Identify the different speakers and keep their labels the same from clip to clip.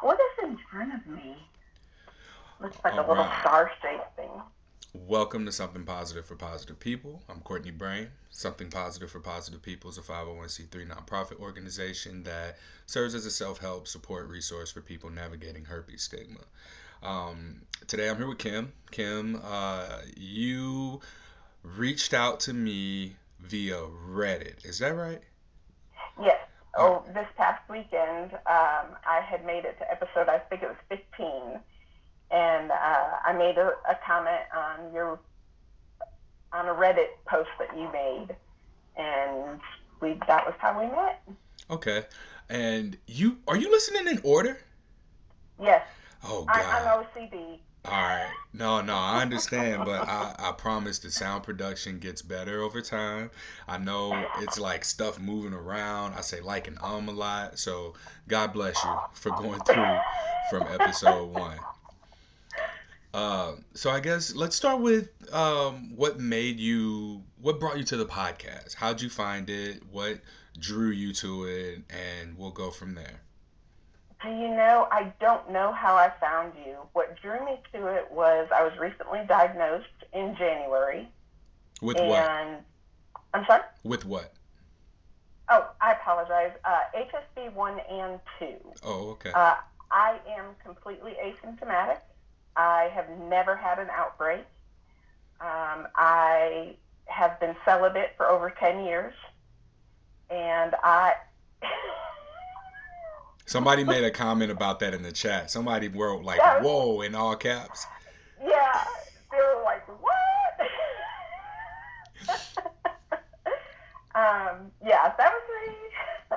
Speaker 1: What is in front of me? Looks like
Speaker 2: All
Speaker 1: a little
Speaker 2: right.
Speaker 1: star-shaped thing.
Speaker 2: Welcome to Something Positive for Positive People. I'm Courtney Brame. Something Positive for Positive People is a 501c3 nonprofit organization that serves as a self help support resource for people navigating herpes stigma. Um, today I'm here with Kim. Kim, uh, you reached out to me via Reddit. Is that right?
Speaker 1: Yes. Oh, this past weekend, um, I had made it to episode, I think it was 15, and uh, I made a, a comment on your on a Reddit post that you made, and we that was how we met.
Speaker 2: okay. And you are you listening in order?
Speaker 1: Yes,
Speaker 2: Oh
Speaker 1: I,
Speaker 2: God.
Speaker 1: I'm OCD.
Speaker 2: All right. No, no, I understand, but I, I promise the sound production gets better over time. I know it's like stuff moving around. I say like and um a lot. So God bless you for going through from episode one. Uh, so I guess let's start with um, what made you, what brought you to the podcast? How'd you find it? What drew you to it? And we'll go from there.
Speaker 1: Do you know? I don't know how I found you. What drew me to it was I was recently diagnosed in January,
Speaker 2: With what?
Speaker 1: I'm sorry.
Speaker 2: With what?
Speaker 1: Oh, I apologize. Uh, HSV one and two.
Speaker 2: Oh, okay.
Speaker 1: Uh, I am completely asymptomatic. I have never had an outbreak. Um, I have been celibate for over 10 years. And I.
Speaker 2: Somebody made a comment about that in the chat. Somebody wrote like
Speaker 1: was,
Speaker 2: "whoa" in all caps.
Speaker 1: yeah, they were like, what? um, yeah, that was me.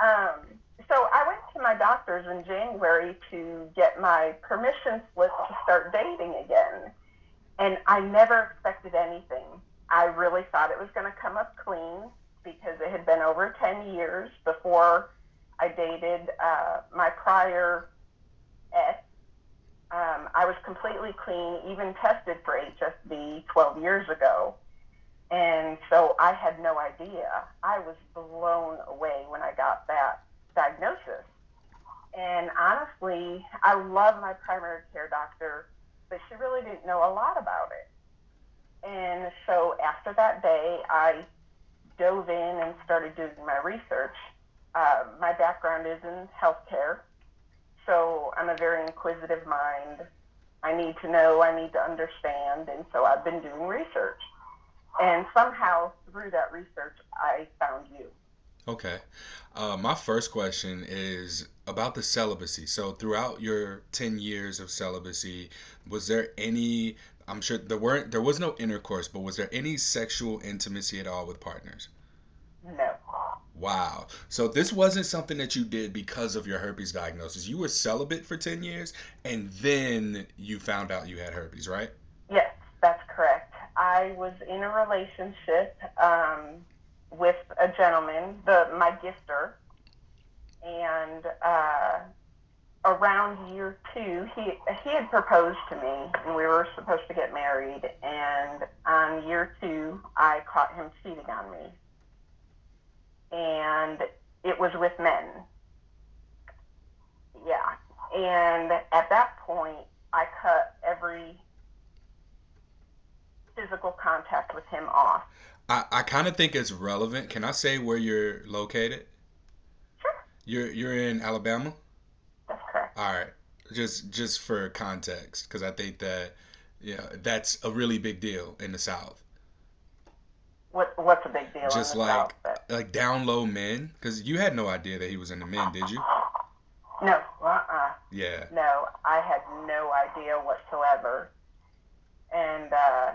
Speaker 1: um, so I went to my doctor's in January to get my permission slip to start dating again. And I never expected anything. I really thought it was going to come up clean because it had been over 10 years before I dated uh, my prior ex. Um, I was completely clean, even tested for HSV 12 years ago. And so I had no idea. I was blown away when I got that diagnosis. And honestly, I love my primary care doctor, but she really didn't know a lot about it. And so after that day, I dove in and started doing my research. Uh, my background is in healthcare, so I'm a very inquisitive mind. I need to know, I need to understand, and so I've been doing research. And somehow through that research, I found you.
Speaker 2: Okay. Uh, my first question is about the celibacy. So throughout your ten years of celibacy, was there any? I'm sure there weren't. There was no intercourse, but was there any sexual intimacy at all with partners?
Speaker 1: No.
Speaker 2: Wow. So this wasn't something that you did because of your herpes diagnosis. You were celibate for 10 years and then you found out you had herpes, right?
Speaker 1: Yes, that's correct. I was in a relationship um, with a gentleman, the my gifter, and uh, around year two, he he had proposed to me, and we were supposed to get married. And on year two, I caught him cheating on me, and it was with men. Yeah, and at that point, I cut every physical contact with him off.
Speaker 2: I, I kind of think it's relevant. Can I say where you're located?
Speaker 1: Sure,
Speaker 2: You're you're in Alabama?
Speaker 1: that's correct.
Speaker 2: All right. Just just for context cuz I think that yeah, that's a really big deal in the South.
Speaker 1: What what's a big deal
Speaker 2: Just
Speaker 1: South?
Speaker 2: like
Speaker 1: But
Speaker 2: like down low men cuz you had no idea that he was in the men, did you?
Speaker 1: no, uh-uh.
Speaker 2: Yeah.
Speaker 1: No, I had no idea whatsoever. And uh,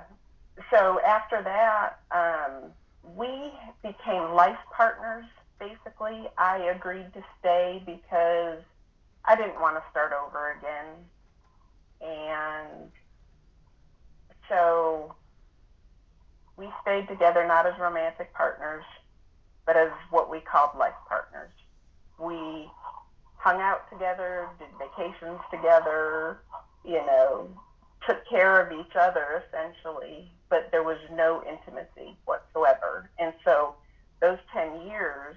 Speaker 1: so after that, um, we became life partners. Basically, I agreed to stay because I didn't want to start over again. And so we stayed together not as romantic partners, but as what we called life partners. We hung out together, did vacations together, you know, took care of each other essentially, but there was no intimacy whatsoever. And so those 10 years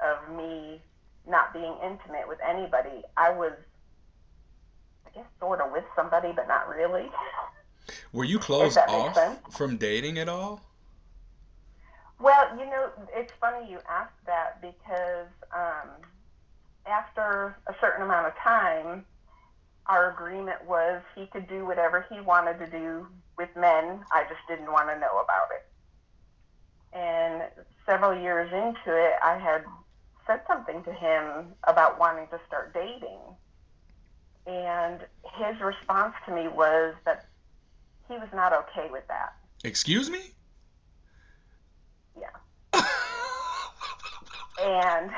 Speaker 1: of me not being intimate with anybody. I was, I guess, sort of with somebody, but not really.
Speaker 2: Were you closed off from dating at all?
Speaker 1: Well, you know, it's funny you ask that because um, after a certain amount of time, our agreement was he could do whatever he wanted to do with men. I just didn't want to know about it. And several years into it, I had said something to him about wanting to start dating. And his response to me was that he was not okay with that.
Speaker 2: Excuse me?
Speaker 1: Yeah. and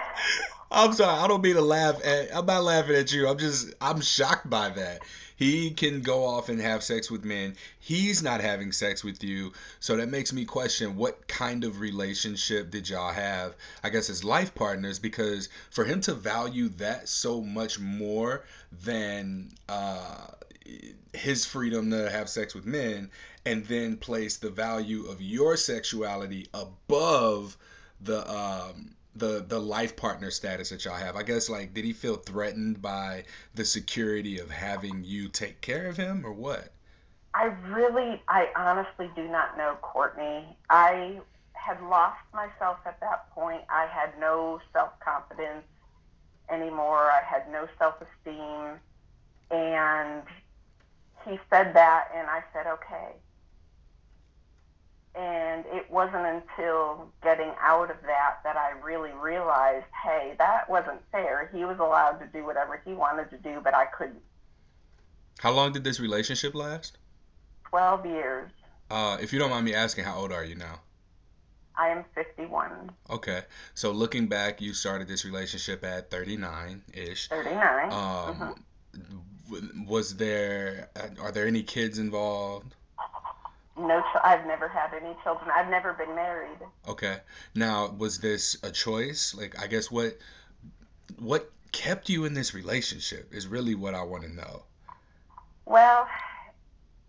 Speaker 2: I'm sorry, I don't mean to laugh at I'm not laughing at you. I'm just I'm shocked by that. He can go off and have sex with men. He's not having sex with you. So that makes me question what kind of relationship did y'all have, I guess as life partners because for him to value that so much more than uh his freedom to have sex with men and then place the value of your sexuality above the um the the life partner status that y'all have. I guess like did he feel threatened by the security of having you take care of him or what?
Speaker 1: I really I honestly do not know, Courtney. I had lost myself at that point. I had no self-confidence anymore. I had no self-esteem and he said that and I said okay. And it wasn't until getting out of that that I really realized, hey, that wasn't fair. He was allowed to do whatever he wanted to do, but I couldn't.
Speaker 2: How long did this relationship last?
Speaker 1: 12 years.
Speaker 2: Uh, if you don't mind me asking, how old are you now?
Speaker 1: I am 51.
Speaker 2: Okay. So looking back, you started this relationship at 39 ish.
Speaker 1: 39.
Speaker 2: Um, mm-hmm. Was there, uh, are there any kids involved?
Speaker 1: No, I've never had any children. I've never been married.
Speaker 2: Okay. Now, was this a choice? Like, I guess what what kept you in this relationship is really what I want to know.
Speaker 1: Well,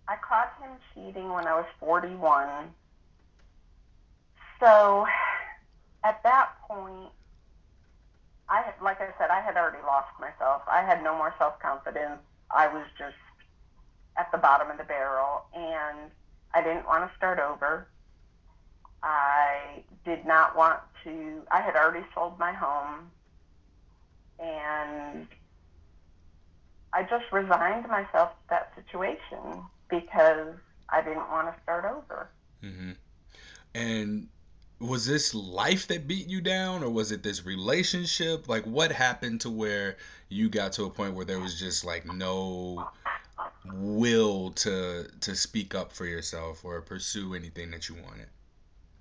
Speaker 1: I caught him cheating when I was 41. So, at that point, I had, like I said, I had already lost myself. I had no more self confidence. I was just at the bottom of the barrel, and I didn't want to start over. I did not want to, I had already sold my home and I just resigned myself to that situation because I didn't want to start over.
Speaker 2: Mm-hmm. And was this life that beat you down or was it this relationship? Like, what happened to where you got to a point where there was just like no will to to speak up for yourself or pursue anything that you wanted?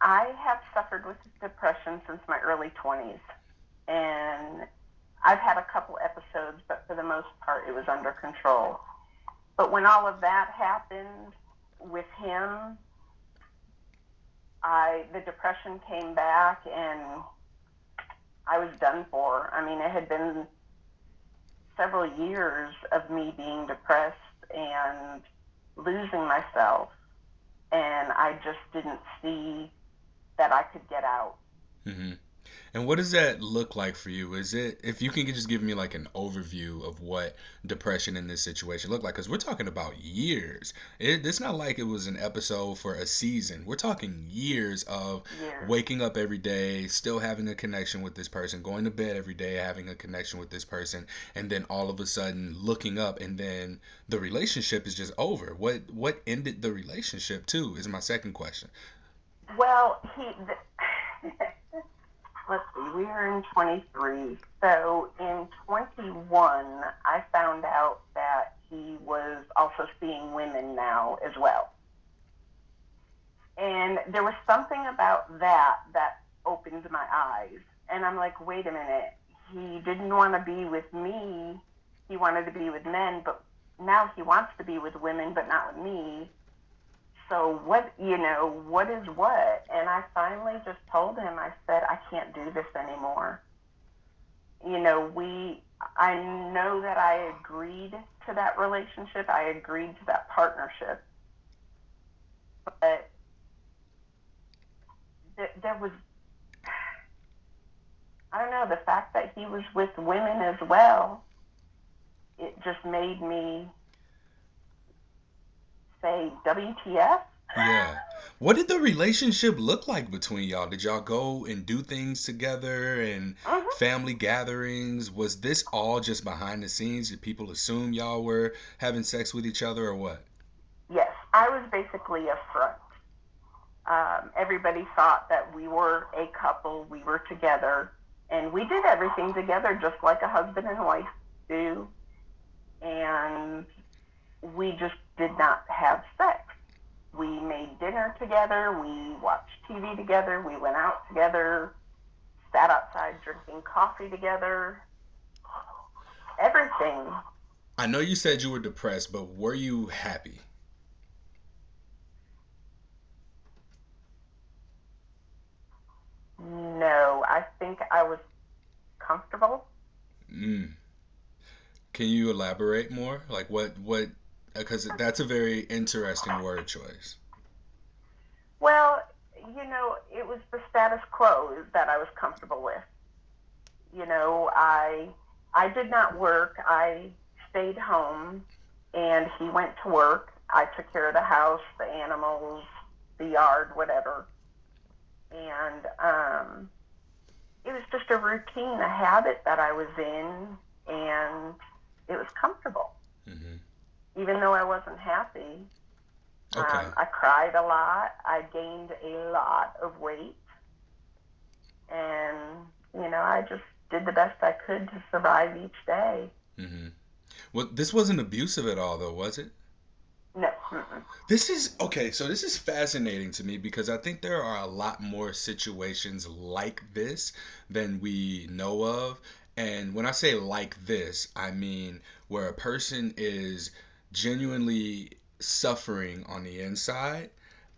Speaker 1: I have suffered with depression since my early 20s. And I've had a couple episodes, but for the most part, it was under control. But when all of that happened with him, I the depression came back and I was done for. I mean, it had been several years of me being depressed and losing myself, and I just didn't see that I could get out.
Speaker 2: Mm-hmm. And what does that look like for you? Is it if you can just give me like an overview of what depression in this situation looked like? Because we're talking about years. It, it's not like it was an episode for a season. We're talking years of
Speaker 1: Years.
Speaker 2: waking up every day, still having a connection with this person, going to bed every day, having a connection with this person, and then all of a sudden looking up, and then the relationship is just over. What what ended the relationship too? Is my second question.
Speaker 1: Well, he. The, let's see, we are in 23. So in 21, I found out that he was also seeing women now as well. And there was something about that that opened my eyes. And I'm like, wait a minute. He didn't want to be with me. He wanted to be with men, but now he wants to be with women, but not with me so what you know what is what? And i finally just told him i said i can't do this anymore. You know we i know that i agreed to that relationship. I agreed to that partnership. But th- there was I don't know, the fact that he was with women as well, it just made me say, WTF?
Speaker 2: Yeah. What did the relationship look like between y'all? Did y'all go and do things together and
Speaker 1: hmm
Speaker 2: family gatherings? Was this all just behind the scenes? Did people assume y'all were having sex with each other or what?
Speaker 1: Yes, I was basically a front. Um, everybody thought that we were a couple, we were together, and we did everything together just like a husband and wife do. And we just did not have sex. We made dinner together, we watched TV together, we went out together, sat outside drinking coffee together, everything.
Speaker 2: I know you said you were depressed, but were you happy?
Speaker 1: No, I think I was comfortable.
Speaker 2: Mm. Can you elaborate more? Like what what because that's a very interesting word choice.
Speaker 1: Well, you know, it was the status quo that I was comfortable with. You know, I I did not work. I stayed home and he went to work. I took care of the house, the animals, the yard, whatever. And um it was just a routine, a habit that I was in and it was comfortable.
Speaker 2: hmm
Speaker 1: Even though I wasn't happy,
Speaker 2: Okay.
Speaker 1: um, I cried a lot. I gained a lot of weight and you know i just did the best i could to survive each day
Speaker 2: Mm-hmm. Well, this wasn't abusive at all, though, was it?
Speaker 1: no.
Speaker 2: This is okay. So this is fascinating to me because I think there are a lot more situations like this than we know of. And when I say like this, I mean where a person is genuinely suffering on the inside,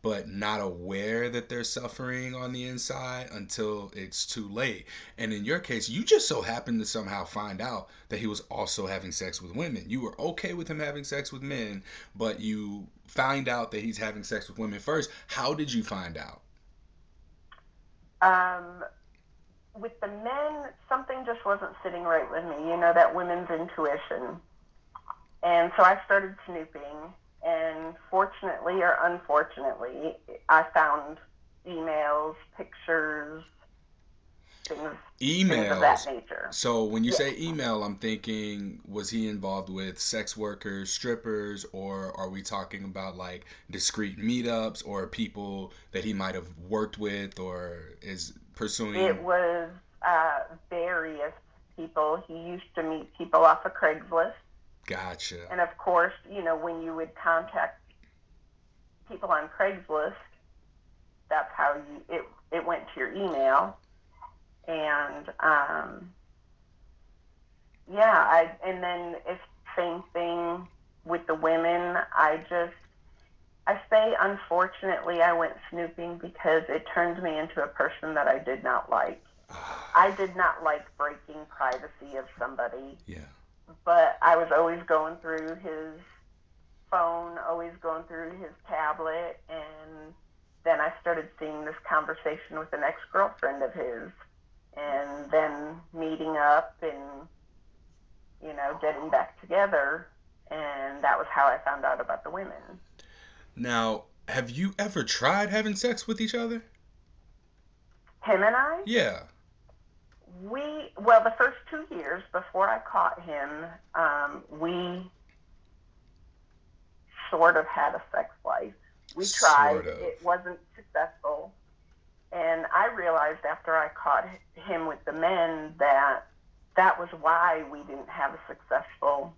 Speaker 2: but not aware that they're suffering on the inside until it's too late. And in your case, you just so happened to somehow find out that he was also having sex with women. You were okay with him having sex with men, but you find out that he's having sex with women first. How did you find out?
Speaker 1: um with the men something just wasn't sitting right with me you know that women's intuition and so i started snooping and fortunately or unfortunately i found emails pictures things things of that
Speaker 2: Emails.
Speaker 1: nature
Speaker 2: So when you
Speaker 1: yes
Speaker 2: say email, I'm thinking, was he involved with sex workers, strippers, or are we talking about like discrete meetups or people that he might have worked with or is pursuing?
Speaker 1: it was uh, various people. He used to meet people off of Craigslist.
Speaker 2: Gotcha.
Speaker 1: And of course, you know, when you would contact people on Craigslist, that's how you it it went to your email. And um, yeah, I and then it's same thing with the women. I just I say unfortunately I went snooping because it turned me into a person that I did not like. I did not like breaking privacy of somebody
Speaker 2: yeah.
Speaker 1: But I was always going through his phone, always going through his tablet, and then I started seeing this conversation with an ex girlfriend of his, and then meeting up and you know getting back together, and that was how I found out about the women.
Speaker 2: Now, have you ever tried having sex with each other?
Speaker 1: Him and I,
Speaker 2: Yeah.
Speaker 1: We well the first two years before I caught him, um, we sort of had a sex life. We tried,
Speaker 2: Sort of.
Speaker 1: it wasn't successful And I realized after I caught him with the men that that was why we didn't have a successful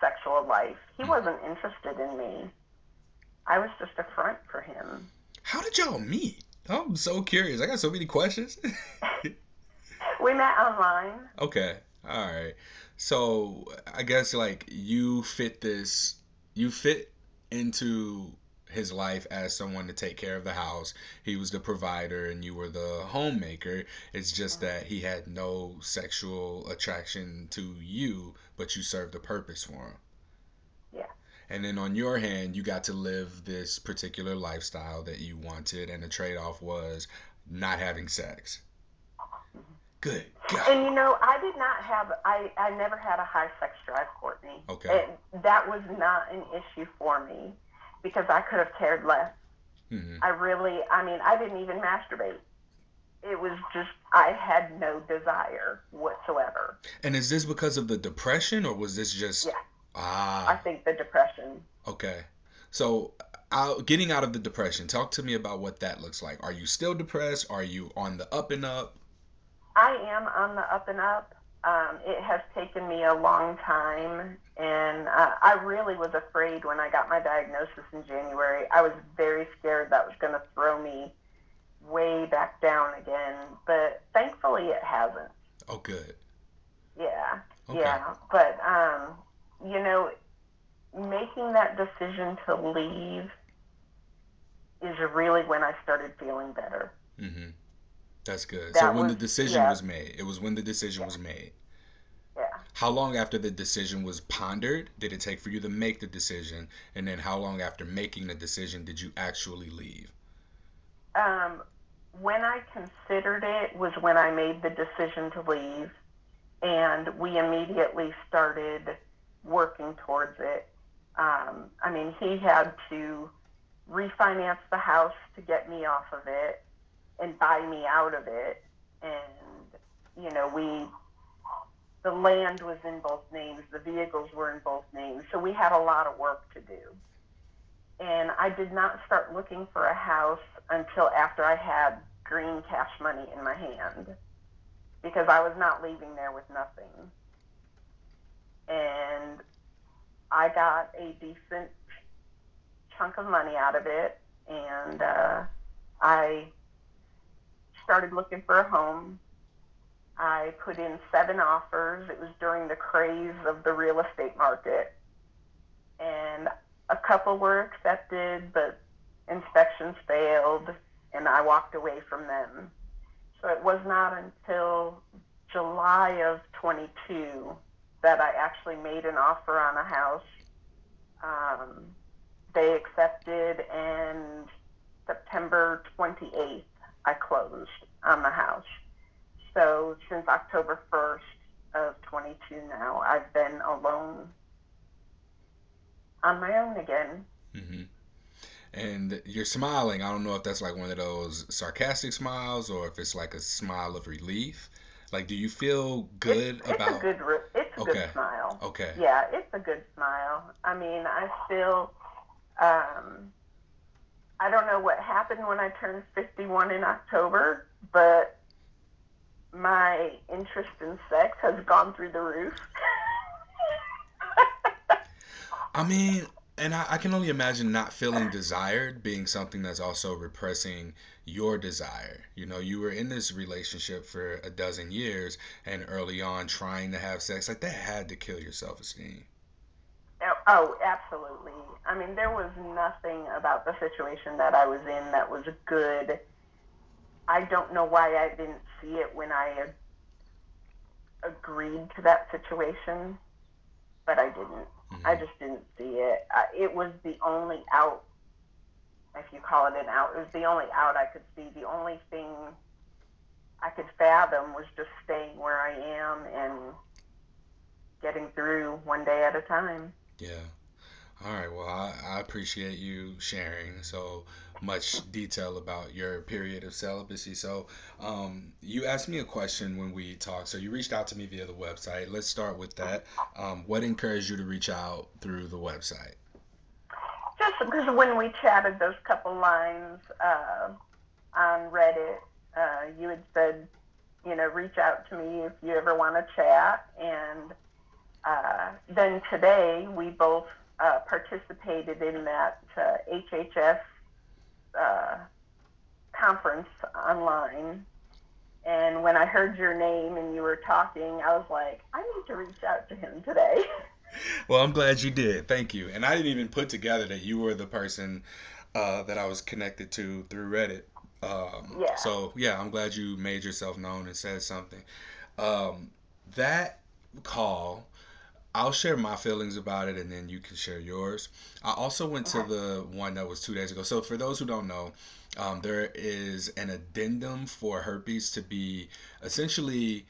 Speaker 1: sexual life. He
Speaker 2: Mm.
Speaker 1: wasn't interested in me. I was just a front for him.
Speaker 2: How did y'all meet? I'm so curious. I got so many questions.
Speaker 1: we met online.
Speaker 2: Okay. All right. So I guess like you fit this, you fit into his life as someone to take care of the house. He was the provider and you were the homemaker. It's just that he had no sexual attraction to you, but you served a purpose for him.
Speaker 1: Yeah.
Speaker 2: And then on your hand, you got to live this particular lifestyle that you wanted, and the trade off was not having sex. Good God.
Speaker 1: And you know, I did not have I I never had a high sex drive, Courtney.
Speaker 2: Okay.
Speaker 1: And that was not an issue for me because I could have cared less.
Speaker 2: Mm-hmm.
Speaker 1: I really I mean, I didn't even masturbate. It was just I had no desire whatsoever.
Speaker 2: And is this because of the depression, or was this just
Speaker 1: Yeah.
Speaker 2: ah?
Speaker 1: I think the depression.
Speaker 2: Okay. So, out, getting out of the depression, talk to me about what that looks like. Are you still depressed? Are you on the up and up?
Speaker 1: I am on the up and up. Um, it has taken me a long time, and uh, I really was afraid when I got my diagnosis in January. I was very scared that was going to throw me way back down again, but thankfully it hasn't.
Speaker 2: Oh, good.
Speaker 1: Yeah,
Speaker 2: Okay.
Speaker 1: yeah. But um, you know, making that decision to leave is really when I started feeling better.
Speaker 2: hmm That's good. So
Speaker 1: That
Speaker 2: when the decision
Speaker 1: yeah,
Speaker 2: was made, it was when the decision
Speaker 1: yeah,
Speaker 2: was made.
Speaker 1: yeah.
Speaker 2: How long after the decision was pondered did it take for you to make the decision? And then how long after making the decision did you actually leave?
Speaker 1: Um, when I considered it was when I made the decision to leave, and we immediately started working towards it. Um, I mean, he had to refinance the house to get me off of it and buy me out of it. And, you know, we, the land was in both names, the vehicles were in both names. So we had a lot of work to do. And I did not start looking for a house until after I had green cash money in my hand because I was not leaving there with nothing. And I got a decent chunk of money out of it. And uh, I started looking for a home. I put in seven offers. It was during the craze of the real estate market. And a couple were accepted, but inspections failed, and I walked away from them. So it was not until July of 22 that I actually made an offer on a house. Um, they accepted, and September 28th, I closed on the house. So since October 1st of 22 now, I've been alone on my own again.
Speaker 2: Mm-hmm. And you're smiling. I don't know if that's like one of those sarcastic smiles or if it's like a smile of relief. Like, do you feel
Speaker 1: It's
Speaker 2: good
Speaker 1: it's a
Speaker 2: about?
Speaker 1: good it's a good smile.
Speaker 2: Okay.
Speaker 1: Yeah, it's a good smile. I mean, I feel. um, I don't know what happened when I turned 51 in October, but my interest in sex has gone through the roof.
Speaker 2: I mean, and I, I can only imagine not feeling desired being something that's also repressing your desire. You know, you were in this relationship for a dozen years and early on trying to have sex. Like, that had to kill your self esteem.
Speaker 1: Oh, absolutely. I mean, there was nothing about the situation that I was in that was good. I don't know why I didn't see it when I agreed to that situation, but I didn't. I
Speaker 2: hmm
Speaker 1: just didn't see it. I, it was the only out, if you call it an out, it was the only out I could see. The only thing I could fathom was just staying where I am and getting through one day at a time.
Speaker 2: Yeah. All right. Well, I, I appreciate you sharing so much detail about your period of celibacy. So, um, you asked me a question when we talked. So, you reached out to me via the website. Let's start with that. Um, what encouraged you to reach out through the website?
Speaker 1: Just because when we chatted those couple lines uh, on Reddit, uh, you had said, you know, reach out to me if you ever want to chat. And uh, then today we both uh, participated in that uh, HHS uh, conference online. And when I heard your name and you were talking, I was like, I need to reach out to him today.
Speaker 2: Well, I'm glad you did. Thank you. And I didn't even put together that you were the person uh, that I was connected to through Reddit. Um,
Speaker 1: yeah.
Speaker 2: so, yeah, I'm glad you made yourself known and said something. Um, that call I'll share my feelings about it and then you can share yours. I also went to the one that was two days ago. So, for those who don't know, um, there is an addendum for herpes to be essentially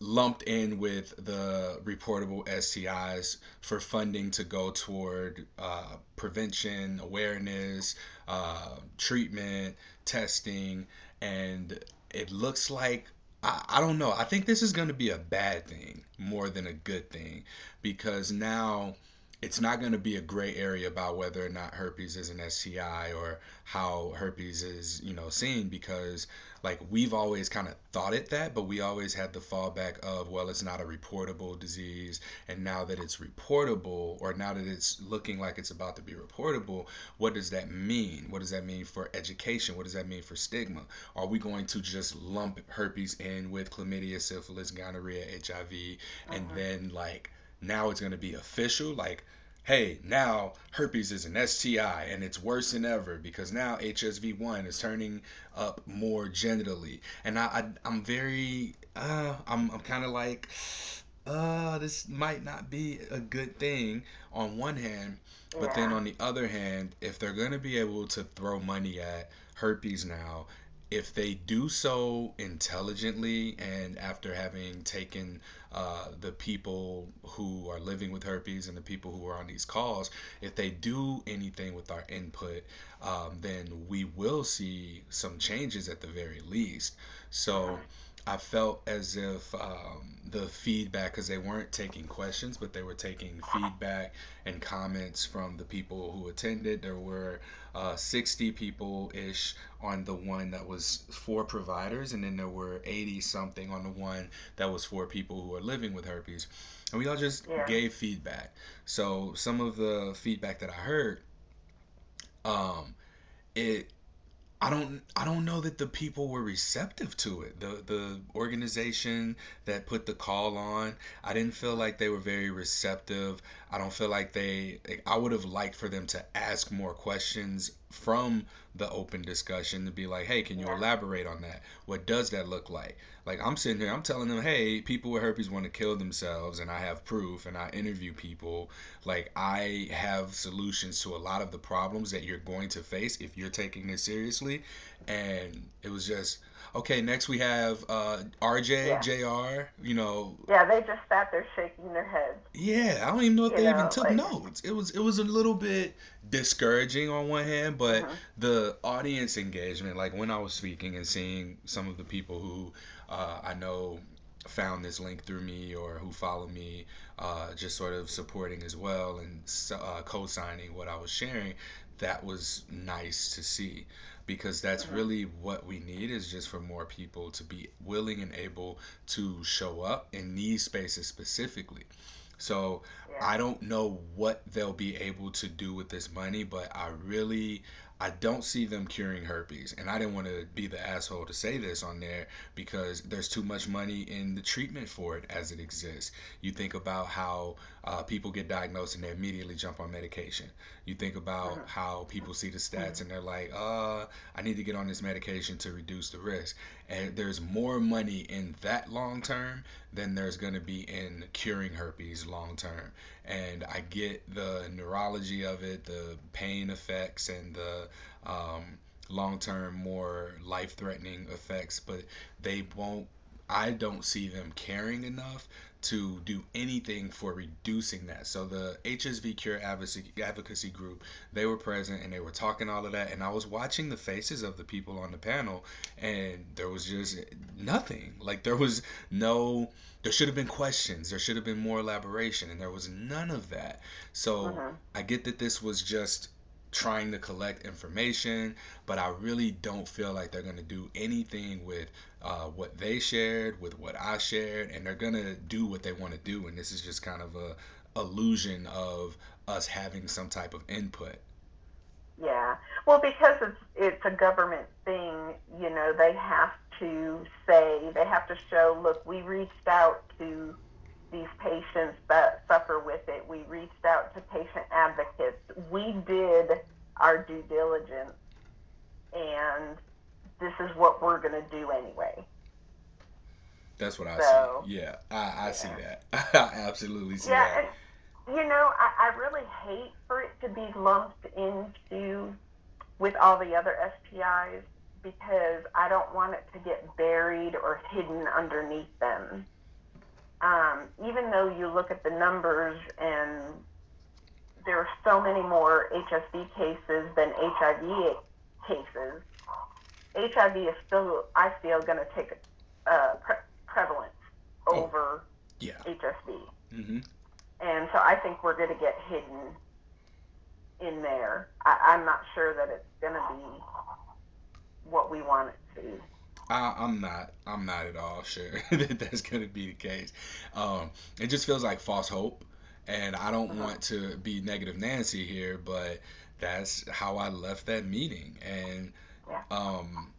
Speaker 2: lumped in with the reportable STIs for funding to go toward uh, prevention, awareness, uh, treatment, testing, and it looks like I, I don't know. I think this is going to be a bad thing more than a good thing because now it's not going to be a gray area about whether or not herpes is an STI or how herpes is, you know, seen because like we've always kind of thought it that, but we always had the fallback of, well, it's not a reportable disease. And now that it's reportable, or now that it's looking like it's about to be reportable, what does that mean? What does that mean for education? What does that mean for stigma? Are we going to just lump herpes in with chlamydia, syphilis, gonorrhea, HIV, and
Speaker 1: Mhm.
Speaker 2: then like now it's going to be official? Like, hey, now herpes is an STI and it's worse than ever because now HSV1 is turning up more genitally. And I, I I'm very uh I'm I'm kind of like uh this might not be a good thing on one hand, but then on the other hand, if they're going to be able to throw money at herpes now, if they do so intelligently and after having taken uh, the people who are living with herpes and the people who are on these calls, if they do anything with our input, um, then we will see some changes at the very least. So. I felt as if um, the feedback, because they weren't taking questions, but they were taking feedback and comments from the people who attended. There were uh, 60 people ish on the one that was for providers, and then there were 80 something on the one that was for people who are living with herpes. And we all just
Speaker 1: Yeah.
Speaker 2: gave feedback. So some of the feedback that I heard, um, it I don't I don't know that the people were receptive to it. The the organization that put the call on, I didn't feel like they were very receptive. I don't feel like they I would have liked for them to ask more questions from the open discussion to be like, "Hey, can you
Speaker 1: Yeah.
Speaker 2: elaborate on that? What does that look like?" Like I'm sitting here, I'm telling them, "Hey, people with herpes want to kill themselves and I have proof and I interview people like I have solutions to a lot of the problems that you're going to face if you're taking this seriously. And it was just okay. Next we have uh, RJ,
Speaker 1: Yeah.
Speaker 2: JR. You know,
Speaker 1: Yeah. They just sat there shaking their heads.
Speaker 2: yeah, I don't even know if
Speaker 1: You
Speaker 2: they even took
Speaker 1: like.
Speaker 2: notes. It was it was a little bit discouraging on one hand, but
Speaker 1: Mhm.
Speaker 2: the audience engagement, like when I was speaking and seeing some of the people who uh, I know found this link through me or who follow me, uh, just sort of supporting as well and uh, co-signing what I was sharing, that was nice to see because that's
Speaker 1: Mhm.
Speaker 2: really what we need is just for more people to be willing and able to show up in these spaces specifically. So
Speaker 1: Yeah.
Speaker 2: I don't know what they'll be able to do with this money, but I really I don't see them curing herpes. And I didn't want to be the asshole to say this on there because there's too much money in the treatment for it as it exists. You think about how uh, people get diagnosed and they immediately jump on medication. You think about
Speaker 1: Mhm.
Speaker 2: how people see the stats
Speaker 1: Mhm.
Speaker 2: and they're like, uh, I need to get on this medication to reduce the risk. And there's more money in that long term than there's going to be in curing herpes long term. And I get the neurology of it, the pain effects, and the um, long term, more life threatening effects, but they won't. I don't see them caring enough to do anything for reducing that. So the HSV Cure advocacy, advocacy group, they were present and they were talking all of that, and I was watching the faces of the people on the panel, and there was just nothing. Like there was no there should have been questions there should have been more elaboration and there was none of that so
Speaker 1: Mhm.
Speaker 2: i get that this was just trying to collect information but i really don't feel like they're going to do anything with uh, what they shared with what i shared and they're to do what they want to do and this is just kind of a illusion of us having some type of input
Speaker 1: Yeah. Well, because it's it's a government thing, you know, they have to say, they have to show, look, we reached out to these patients that suffer with it. We reached out to patient advocates. We did our due diligence and this is what we're going to do anyway.
Speaker 2: That's what I see.
Speaker 1: So
Speaker 2: Yeah, I, I see that. I absolutely see
Speaker 1: yeah,
Speaker 2: that.
Speaker 1: and you know, I, I really hate for it to be lumped into with all the other STIs because I don't want it to get buried or hidden underneath them. Um, even though you look at the numbers and there are so many more HSV cases than HIV cases, HIV is still, I feel, going to take uh, pre- prevalence
Speaker 2: Oh,
Speaker 1: over
Speaker 2: yeah.
Speaker 1: HSV.
Speaker 2: hmm
Speaker 1: And so I think we're going to get hidden in there. I, I'm not sure that it's going to be what we want it to be.
Speaker 2: I, I'm not. I'm not at all sure that that's gonna be the case. Um, it just feels like false hope, and I don't
Speaker 1: Mm-hmm.
Speaker 2: want to be negative Nancy here, but that's how I left that meeting. And. Um,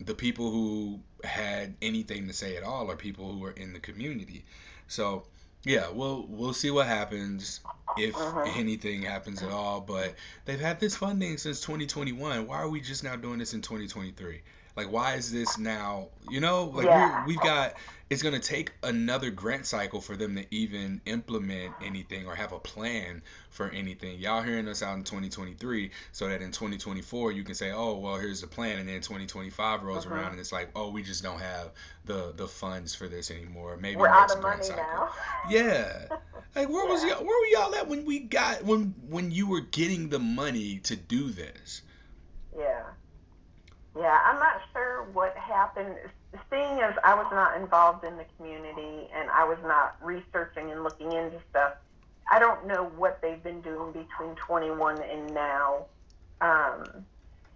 Speaker 2: the people who had anything to say at all are people who are in the community. So yeah, we'll we'll see what happens if
Speaker 1: Mm-hmm.
Speaker 2: anything happens at all. But they've had this funding since 2021. Why are we just now doing this in 2023? Like why is this now? You know, like
Speaker 1: Yeah.
Speaker 2: we've got it's gonna take another grant cycle for them to even implement anything or have a plan for anything. Y'all hearing us out in 2023 so that in 2024 you can say, oh well, here's the plan, and then 2025 rolls
Speaker 1: Mm-hmm.
Speaker 2: around and it's like, oh, we just don't have the the funds for this anymore. Maybe
Speaker 1: We're out of money
Speaker 2: cycle.
Speaker 1: now.
Speaker 2: Yeah. Like where was y'all? Where were y'all at when we got when when you were getting the money to do this?
Speaker 1: Yeah. Yeah. I'm not sure what happened. Seeing as I was not involved in the community and I was not researching and looking into stuff, I don't know what they've been doing between 21 and now. Um,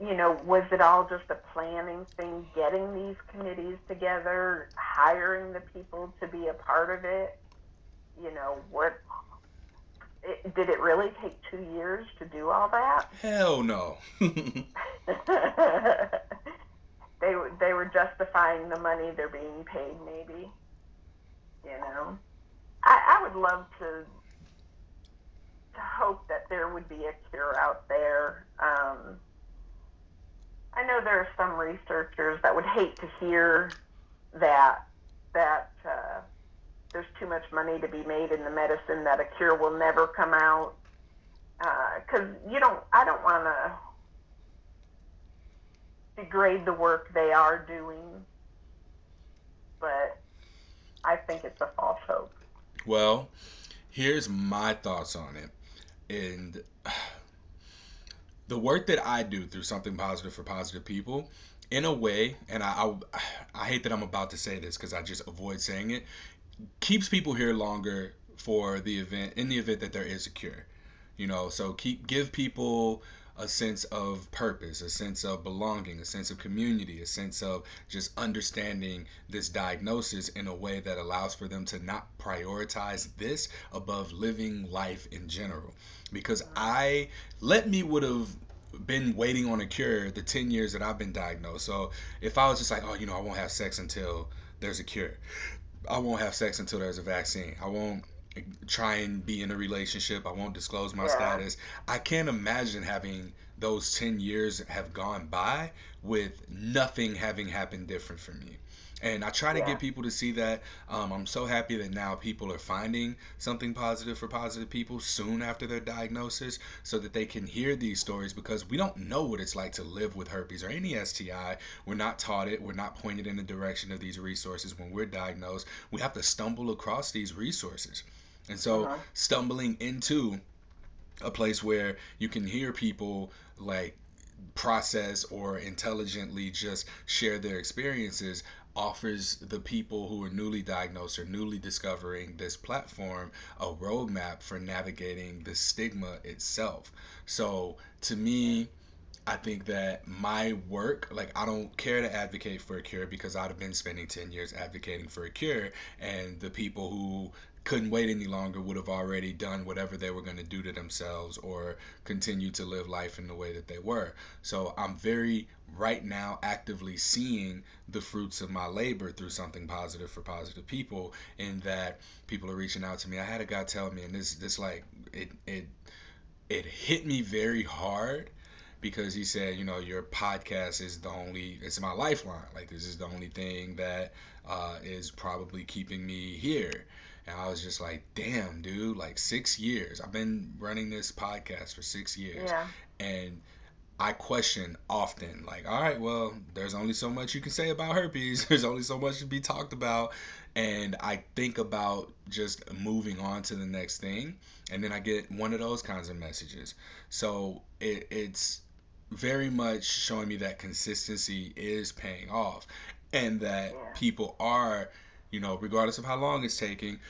Speaker 1: you know, was it all just a planning thing, getting these committees together, hiring the people to be a part of it? You know, what it, did it really take two years to do all that?
Speaker 2: Hell no.
Speaker 1: they were they were justifying the money they're being paid, maybe. You know, I, I would love to to hope that there would be a cure out there. Um, I know there are some researchers that would hate to hear that that uh, there's too much money to be made in the medicine that a cure will never come out because uh, you don't. I don't want to degrade the work they are doing, but I think it's a false hope.
Speaker 2: well, here's my thoughts on it. And the work that I do through something positive for positive people, in a way, and I I, I hate that I'm about to say this because I just avoid saying it, keeps people here longer for the event in the event that there is a cure. You know, so keep give people a sense of purpose, a sense of belonging, a sense of community, a sense of just understanding this diagnosis in a way that allows for them to not prioritize this above living life in general. Because. I let me would have been waiting on a cure the 10 years that I've been diagnosed. So if I was just like, oh, you know, I won't have sex until there's a cure. I won't have sex until there's a vaccine. I won't try and be in a relationship. I won't disclose my
Speaker 1: Yeah,
Speaker 2: status. I can't imagine having those 10 years have gone by with nothing having happened different for me. And I try to
Speaker 1: yeah,
Speaker 2: get people to see that. Um, I'm so happy that now people are finding something positive for positive people soon after their diagnosis so that they can hear these stories because we don't know what it's like to live with herpes or any STI. We're not taught it, we're not pointed in the direction of these resources when we're diagnosed. We have to stumble across these resources. And so
Speaker 1: mm-hmm.
Speaker 2: stumbling into a place where you can hear people like process or intelligently just share their experiences offers the people who are newly diagnosed or newly discovering this platform a roadmap for navigating the stigma itself. So to me, I think that my work, like, I don't care to advocate for a cure because I'd have been spending 10 years advocating for a cure, and the people who couldn't wait any longer would have already done whatever they were going to do to themselves or continue to live life in the way that they were. So I'm very, right now, actively seeing the fruits of my labor through something positive for positive people, in that people are reaching out to me. I had a guy tell me, and this, this like, it, it, it hit me very hard because he said, you know, your podcast is the only, it's my lifeline. Like, this is the only thing that uh, is probably keeping me here. And I was just like, damn, dude, like six years. I've been running this podcast for six years.
Speaker 1: Yeah.
Speaker 2: And I question often, like, all right, well, there's only so much you can say about herpes. There's only so much to be talked about. And I think about just moving on to the next thing. And then I get one of those kinds of messages. So it, it's very much showing me that consistency is paying off and that
Speaker 1: Yeah.
Speaker 2: people are, you know, regardless of how long it's taking,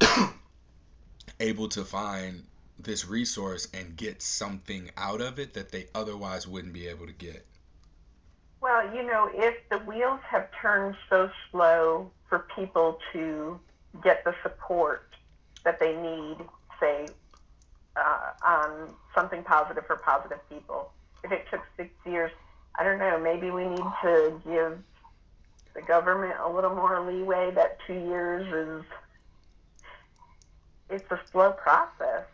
Speaker 2: able to find this resource and get something out of it that they otherwise wouldn't be able to get.
Speaker 1: Well, you know, if the wheels have turned so slow for people to get the support that they need, say, uh, on something positive for positive people, if it took six years, I don't know, maybe we need to give the government a little more leeway that two years is it's a slow process.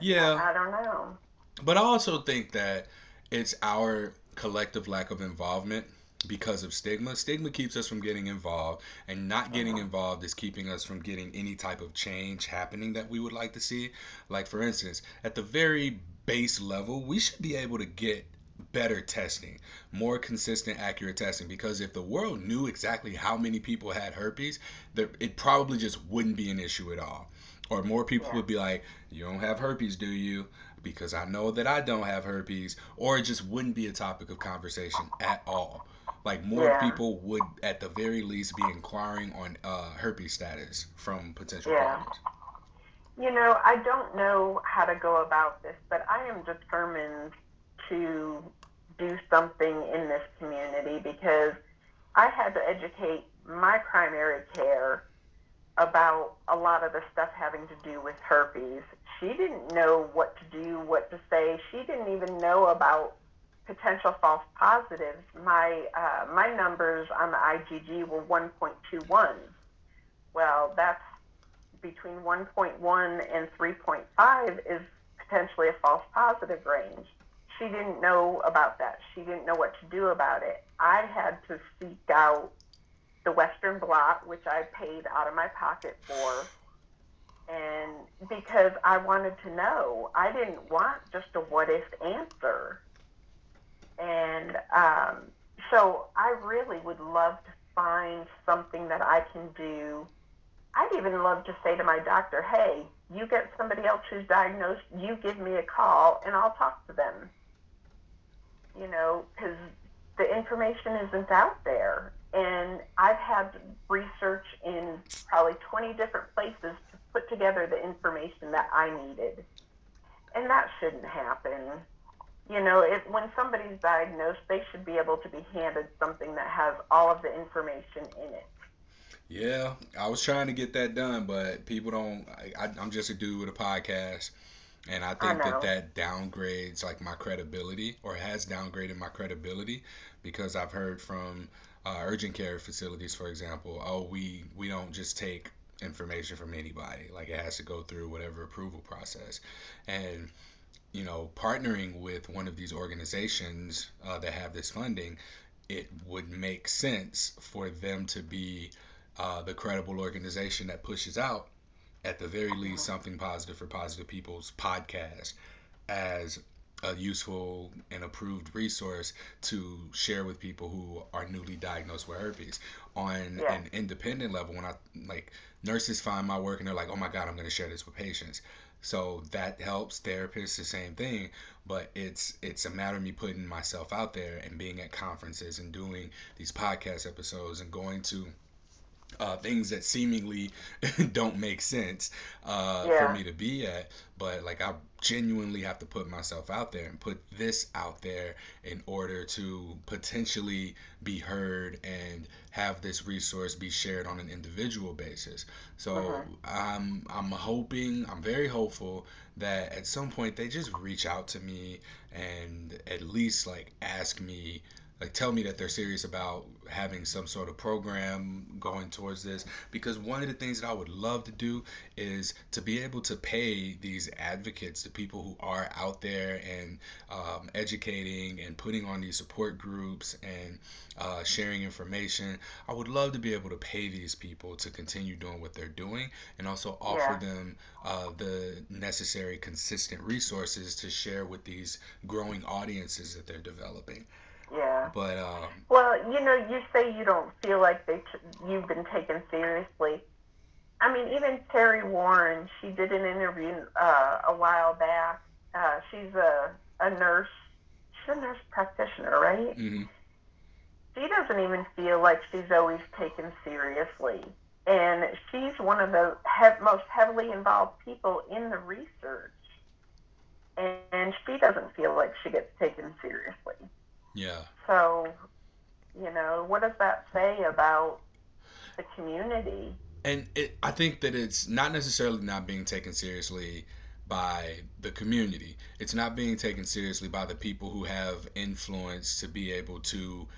Speaker 2: Yeah,
Speaker 1: I, I don't know.
Speaker 2: but I also think that it's our collective lack of involvement because of stigma. Stigma keeps us from getting involved, and not getting
Speaker 1: Mhm.
Speaker 2: involved is keeping us from getting any type of change happening that we would like to see. Like, for instance, at the very base level, we should be able to get better testing, more consistent, accurate testing. Because if the world knew exactly how many people had herpes, there, it probably just wouldn't be an issue at all. Or more people
Speaker 1: Yeah.
Speaker 2: would be like, You don't have herpes, do you? Because I know that I don't have herpes. Or it just wouldn't be a topic of conversation at all. Like, more
Speaker 1: Yeah.
Speaker 2: people would, at the very least, be inquiring on uh, herpes status from potential
Speaker 1: Yeah.
Speaker 2: partners.
Speaker 1: You know, I don't know how to go about this, but I am determined to do something in this community because I had to educate my primary care about a lot of the stuff having to do with herpes. She didn't know what to do, what to say. She didn't even know about potential false positives. My uh, my numbers on the IgG were 1.21. Well, that's between 1.1 and 3.5 is potentially a false positive range. She didn't know about that. She didn't know what to do about it. I had to seek out the Western blot, which I paid out of my pocket for, and because I wanted to know, I didn't want just a what if answer. And um, so I really would love to find something that I can do. I'd even love to say to my doctor, hey, you get somebody else who's diagnosed, you give me a call and I'll talk to them. You know, because the information isn't out there. And I've had research in probably 20 different places to put together the information that I needed. And that shouldn't happen. You know, when somebody's diagnosed, they should be able to be handed something that has all of the information in it.
Speaker 2: Yeah, I was trying to get that done, but people don't. I, I'm just a dude with a podcast, and I
Speaker 1: I
Speaker 2: think that that downgrades like my credibility, or has downgraded my credibility, because I've heard from uh, urgent care facilities, for example, oh, we we don't just take information from anybody. Like it has to go through whatever approval process, and you know, partnering with one of these organizations uh, that have this funding, it would make sense for them to be uh, the credible organization that pushes out, at the very least, something positive for positive people's podcast as a useful and approved resource to share with people who are newly diagnosed with herpes. On
Speaker 1: Yeah.
Speaker 2: an independent level, when I like nurses find my work and they're like, "Oh my God, I'm going to share this with patients," so that helps. Therapists, the same thing, but it's it's a matter of me putting myself out there and being at conferences and doing these podcast episodes and going to uh, things that seemingly don't make sense uh, for me to be at. But like I genuinely have to put myself out there and put this out there in order to potentially be heard and have this resource be shared on an individual basis. So
Speaker 1: Mhm.
Speaker 2: I'm I'm hoping, I'm very hopeful that at some point they just reach out to me and at least like ask me like tell me that they're serious about having some sort of program going towards this because one of the things that I would love to do is to be able to pay these advocates, the people who are out there and um, educating and putting on these support groups and uh, sharing information. I would love to be able to pay these people to continue doing what they're doing and also offer
Speaker 1: Yeah.
Speaker 2: them uh, the necessary consistent resources to share with these growing audiences that they're developing.
Speaker 1: Yeah.
Speaker 2: But um,
Speaker 1: Well, you know, you say you don't feel like they t- you've been taken seriously. I mean, even Terri Warren, she did an interview uh, a while back. Uh, she's a a nurse. She's a nurse practitioner, right?
Speaker 2: mhm.
Speaker 1: She doesn't even feel like she's always taken seriously, and she's one of the he- most heavily involved people in the research, and she doesn't feel like she gets taken seriously.
Speaker 2: Yeah,
Speaker 1: So, you know, what does that say about the community?
Speaker 2: and it, I think that it's not necessarily not being taken seriously by the community. It's not being taken seriously by the people who have influence to be able to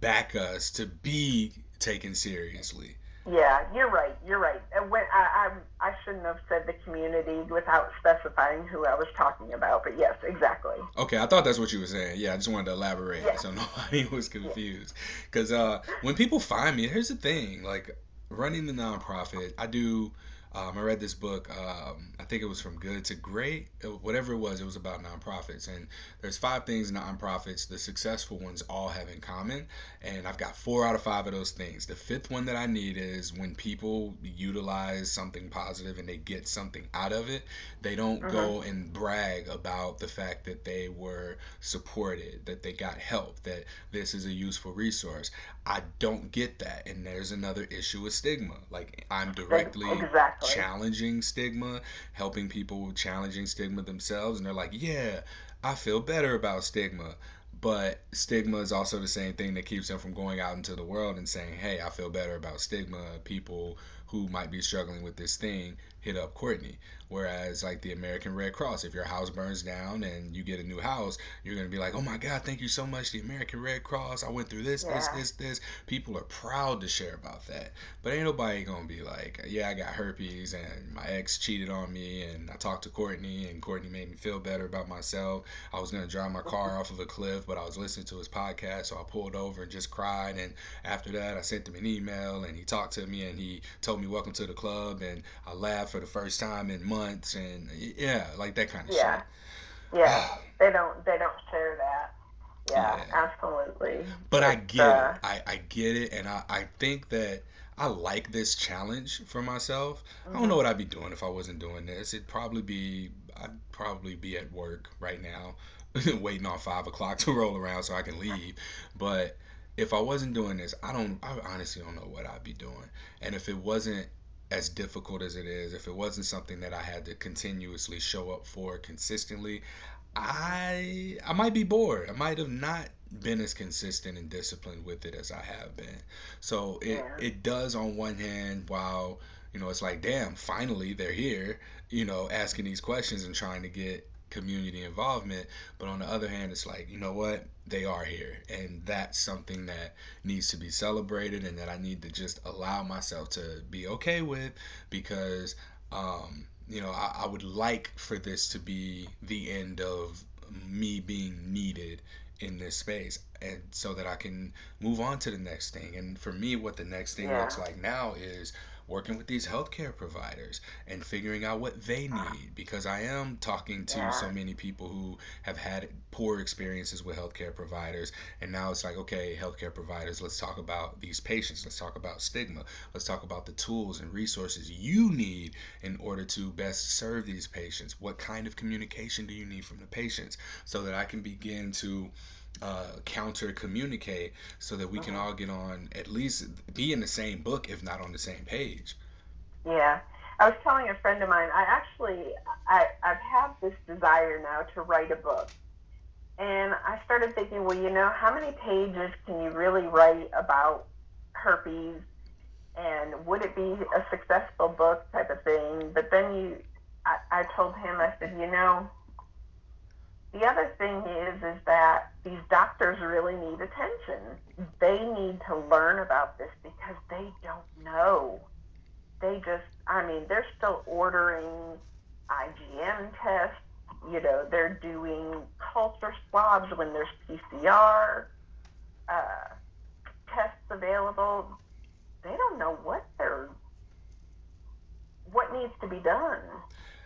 Speaker 2: back us to be taken seriously.
Speaker 1: Yeah, you're right. You're right. And when I, I I shouldn't have said the community without specifying who I was talking about, but yes, exactly.
Speaker 2: Okay, I thought that's what you were saying. Yeah, I just wanted to elaborate
Speaker 1: Yes,
Speaker 2: so nobody was confused. Because uh, when people find me, here's the thing: like running the nonprofit, I do. Um, I read this book. Um, I think it was from Good to Great, whatever it was. It was about nonprofits, and there's five things nonprofits, the successful ones, all have in common. And I've got four out of five of those things. The fifth one that I need is when people utilize something positive and they get something out of it they don't
Speaker 1: mhm,
Speaker 2: go and brag about the fact that they were supported, that they got help, that this is a useful resource. I don't get that. And there's another issue with stigma. Like, I'm directly
Speaker 1: exactly.
Speaker 2: Challenging stigma, helping people with challenging stigma themselves. And they're like, yeah, I feel better about stigma. But stigma is also the same thing that keeps them from going out into the world and saying, hey, I feel better about stigma. People who might be struggling with this thing hit up Courtney. Whereas, like the American Red Cross, if your house burns down and you get a new house, you're going to be like, oh my God, thank you so much, the American Red Cross. I went through this, this, this, this. People are proud to share about that. But ain't nobody going to be like, yeah, I got herpes and my ex cheated on me and I talked to Courtney and Courtney made me feel better about myself. I was going to drive my car mm-hmm. off of a cliff, but I was listening to his podcast, so I pulled over and just cried. And after that, I sent him an email and he talked to me and he told me, welcome to the club. And I laughed for the first time in months, and yeah, like that kind of
Speaker 1: yeah,
Speaker 2: shit.
Speaker 1: yeah. They don't they don't share that. Yeah,
Speaker 2: yeah,
Speaker 1: absolutely.
Speaker 2: but I
Speaker 1: It's
Speaker 2: get it.
Speaker 1: uh,
Speaker 2: I I get it, and I I think that. I like this challenge for myself. I don't know
Speaker 1: mhm,
Speaker 2: what I'd be doing if I wasn't doing this. It'd probably be I'd probably be at work right now, waiting on five o'clock to roll around so I can leave. But if I wasn't doing this, I don't. I honestly don't know what I'd be doing. And if it wasn't as difficult as it is, if it wasn't something that I had to continuously show up for consistently. I I might be bored. I might have not been as consistent and disciplined with it as I have been. So it
Speaker 1: Yeah,
Speaker 2: it does on one hand while you know it's like damn finally they're here you know asking these questions and trying to get community involvement but on the other hand it's like you know what? They are here. And that's something that needs to be celebrated and that I need to just allow myself to be okay with because um you know, I, I would like for this to be the end of me being needed in this space and so that I can move on to the next thing. And for me, what the next thing looks like now is working with these healthcare providers and figuring out what they need because I am talking to so many people who have had poor experiences with healthcare providers and now it's like okay healthcare providers let's talk about these patients let's talk about stigma let's talk about the tools and resources you need in order to best serve these patients? What kind of communication do you need from the patients so that I can begin to uh, counter communicate so that we can
Speaker 1: mhm,
Speaker 2: all get on at least be in the same book, if not on the same page?
Speaker 1: yeah. I was telling a friend of mine. I actually I I've had this desire now to write a book, and I started thinking, well, you know, how many pages can you really write about herpes, and would it be a successful book type of thing? But then you, I, I told him, I said, you know, the other thing is, is that these doctors really need attention. They need to learn about this because they don't know. They just, I mean, they're still ordering IgM tests. You know, they're doing culture swabs when there's PCR uh, tests available. They don't know what they're what needs to be done.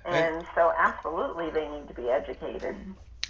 Speaker 2: And
Speaker 1: And so, absolutely, they need to be educated.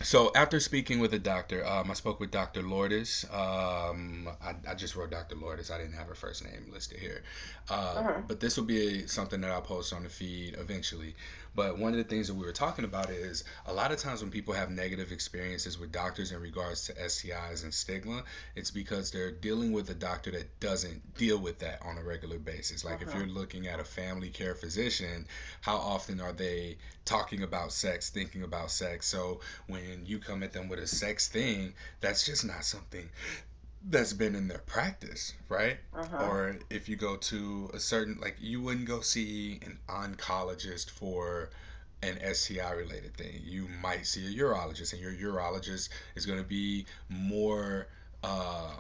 Speaker 2: So after speaking with a doctor, um, I spoke with Dr. Lourdes. Um, I, I just wrote Dr. Lourdes. I didn't have her first name listed here. Uh,
Speaker 1: hmm
Speaker 2: but this will be something that I'll post on the feed eventually. But one of the things that we were talking about is a lot of times when people have negative experiences with doctors in regards to STIs and stigma, it's because they're dealing with a doctor that doesn't deal with that on a regular basis. Like if uh-huh.
Speaker 1: you're
Speaker 2: looking at a family care physician, how often are they talking about sex, thinking about sex? So when you come at them with a sex thing, that's just not something that's been in their practice, right?
Speaker 1: hmm
Speaker 2: Or if you go to a certain, like, you wouldn't go see an oncologist for an STI related thing. You might see a urologist, and your urologist is going to be more uh,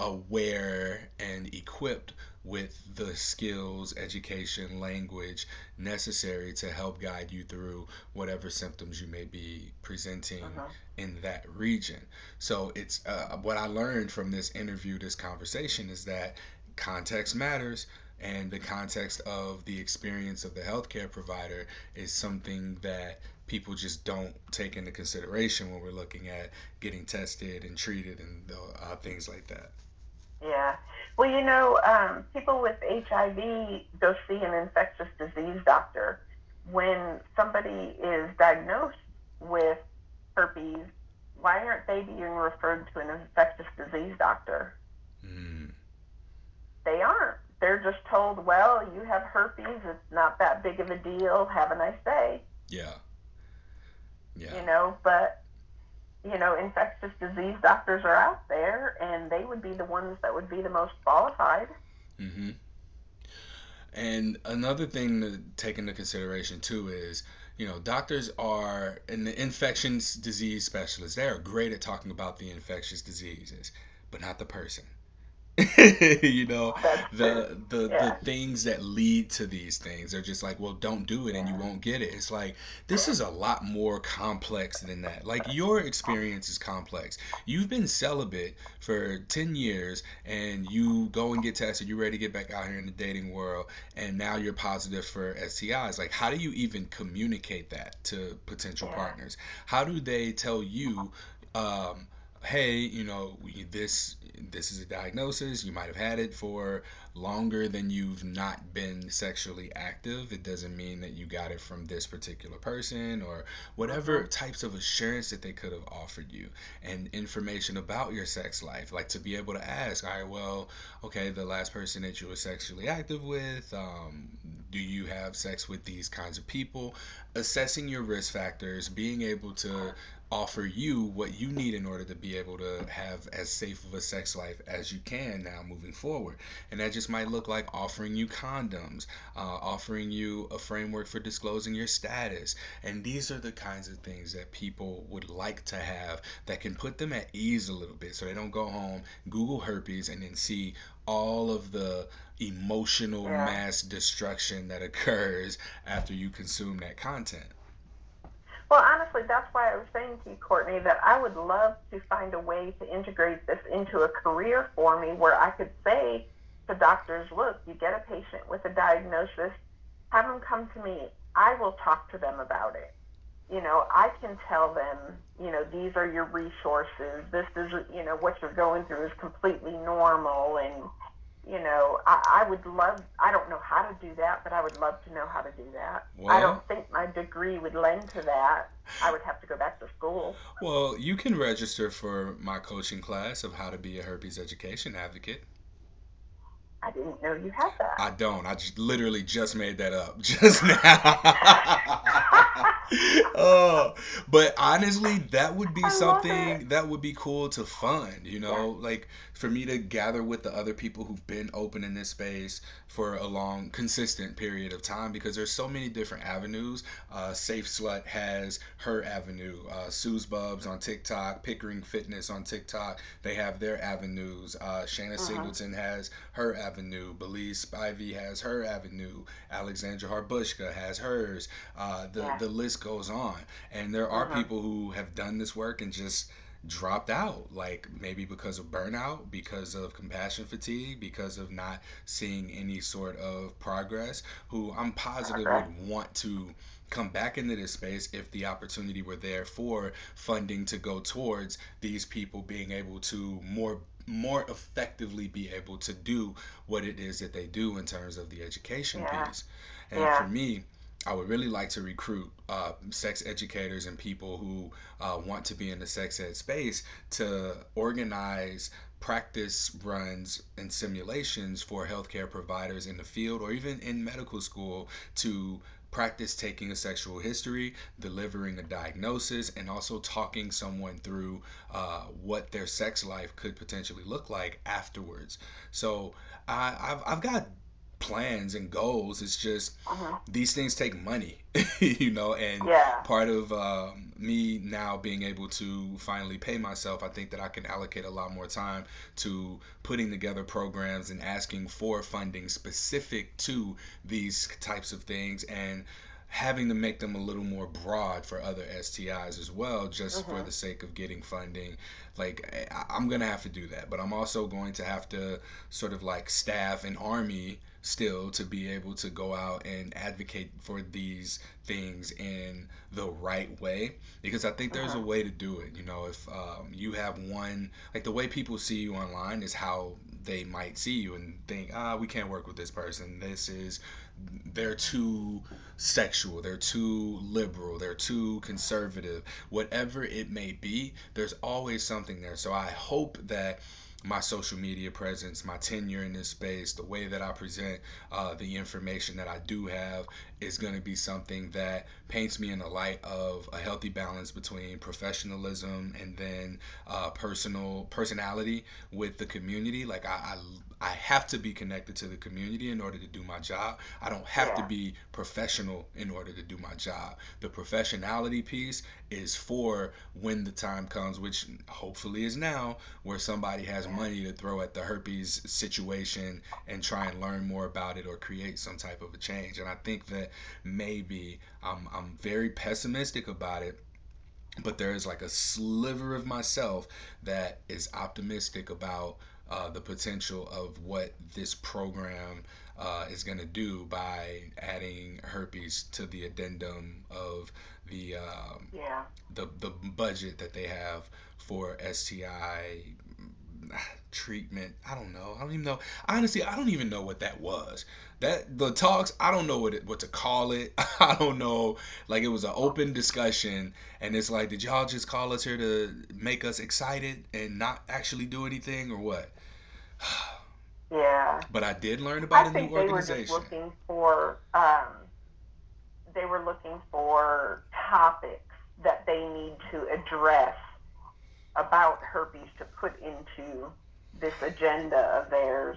Speaker 2: aware and equipped with the skills, education, language necessary to help guide you through whatever symptoms you may be presenting
Speaker 1: hmm
Speaker 2: in that region. So it's uh, what I learned from this interview, this conversation is that context matters. And the context of the experience of the healthcare provider is something that people just don't take into consideration when we're looking at getting tested and treated and uh, things like that.
Speaker 1: Yeah. Well, you know, um, people with HIV go see an infectious disease doctor. When somebody is diagnosed with herpes, why aren't they being referred to an infectious disease doctor?
Speaker 2: Mm,
Speaker 1: They aren't. They're just told, well, you have herpes. It's not that big of a deal. Have a nice day.
Speaker 2: yeah, yeah.
Speaker 1: You know, but you know, infectious disease doctors are out there and they would be the ones that would be the most qualified.
Speaker 2: Mm-hmm. And another thing to take into consideration too is, you know, doctors are and the infectious disease specialists. They are great at talking about the infectious diseases, but not the person. you know the the the things that lead to these things are just like well don't do it and you won't get it. It's like this is a lot more complex than that. Like your experience is complex. You've been celibate for 10 years and you go and get tested you're ready to get back out here in the dating world and now you're positive for STIs like how do you even communicate that to potential
Speaker 1: yeah,
Speaker 2: partners? How do they tell you um hey, you know, this this is a diagnosis. You might have had it for longer than you've not been sexually active. It doesn't mean that you got it from this particular person or whatever
Speaker 1: hmm
Speaker 2: types of assurance that they could have offered you and information about your sex life. Like to be able to ask, all right, well, okay, the last person that you were sexually active with, um, do you have sex with these kinds of people? Assessing your risk factors, being able to offer you what you need in order to be able to have as safe of a sex life as you can now moving forward. And that just might look like offering you condoms, uh, offering you a framework for disclosing your status. And these are the kinds of things that people would like to have that can put them at ease a little bit so they don't go home, Google herpes, and then see all of the emotional
Speaker 1: yeah.
Speaker 2: mass destruction that occurs after you consume that content.
Speaker 1: Well, honestly, that's why I was saying to you, Courtney, that I would love to find a way to integrate this into a career for me where I could say to doctors, look, you get a patient with a diagnosis, have them come to me. I will talk to them about it. You know, I can tell them, you know, these are your resources. This is, you know, what you're going through is completely normal. And, you know, I, I would love, I don't know how to do that, but I would love to know how to do that. I don't think my degree would lend to that. I would have to go back to school.
Speaker 2: Well, you can register for my coaching class of how to be a herpes education advocate.
Speaker 1: I didn't know you had that.
Speaker 2: I don't. I just literally just made that up just now. oh, but honestly, that would be
Speaker 1: I
Speaker 2: something that would be cool to fund, you
Speaker 1: Yeah.
Speaker 2: know, like for me to gather with the other people who've been open in this space for a long, consistent period of time because there's so many different avenues. Uh, Safe Slut has her avenue. Uh, Sue's Bubs on TikTok, Pickering Fitness on TikTok, they have their avenues. Uh, Shayna
Speaker 1: Mhm.
Speaker 2: Singleton has her avenue. Belize Spivey has her avenue. Alexandra Harbushka has hers. Uh, the
Speaker 1: Yeah.
Speaker 2: the list goes on, and there are
Speaker 1: Mhm.
Speaker 2: people who have done this work and just dropped out, like maybe because of burnout, because of compassion fatigue, because of not seeing any sort of progress. Who I'm positive would want to come back into this space if the opportunity were there for funding to go towards these people being able to more more effectively be able to do what it is that they do in terms of the education
Speaker 1: Yeah.
Speaker 2: piece. And for me, I would really like to recruit uh, sex educators and people who uh, want to be in the sex ed space to organize practice runs and simulations for healthcare providers in the field or even in medical school to practice taking a sexual history, delivering a diagnosis, and also talking someone through uh, what their sex life could potentially look like afterwards. So I, I've, I've got plans and goals. It's just
Speaker 1: Mhm.
Speaker 2: these things take money, you know, and
Speaker 1: Yeah.
Speaker 2: part of um, me now being able to finally pay myself, I think that I can allocate a lot more time to putting together programs and asking for funding specific to these types of things and having to make them a little more broad for other STIs as well, just for
Speaker 1: Mhm.
Speaker 2: the sake of getting funding. Like, I- am going to have to do that, but I'm also going to have to sort of like staff an army still to be able to go out and advocate for these things in the right way because I think there's a
Speaker 1: Mhm.
Speaker 2: way to do it. You know, if um, you have one, like the way people see you online is how they might see you and think, ah, we can't work with this person. This is, they're too sexual, they're too liberal, they're too conservative. Whatever it may be, there's always something there. So I hope that my social media presence, my tenure in this space, the way that I present uh, the information that I do have is going to be something that paints me in the light of a healthy balance between professionalism and then uh, personal personality with the community. Like I, I I have to be connected to the community in order to do my job. I don't have to be professional in order to do my job. The professionality piece is for when the time comes, which hopefully is now, where somebody has money to throw at the herpes situation and try and learn more about it or create some type of a change. And I think that maybe I'm, I'm very pessimistic about it but there is like a sliver of myself that is optimistic about uh, the potential of what this program uh, is going to do by adding herpes to the addendum of the um,
Speaker 1: Yeah.
Speaker 2: the the budget that they have for STI treatment. I don't know. I don't even know. Honestly, I don't even know what that was. That the talks. I don't know what it, what to call it. I don't know. Like it was an open discussion, and it's like, did y'all just call us here to make us excited and not actually do anything, or what?
Speaker 1: Yeah.
Speaker 2: But I did learn
Speaker 1: I
Speaker 2: about a new
Speaker 1: think they were just
Speaker 2: organization.
Speaker 1: looking for um they were looking for topics that they need to address about herpes to put into this agenda of theirs.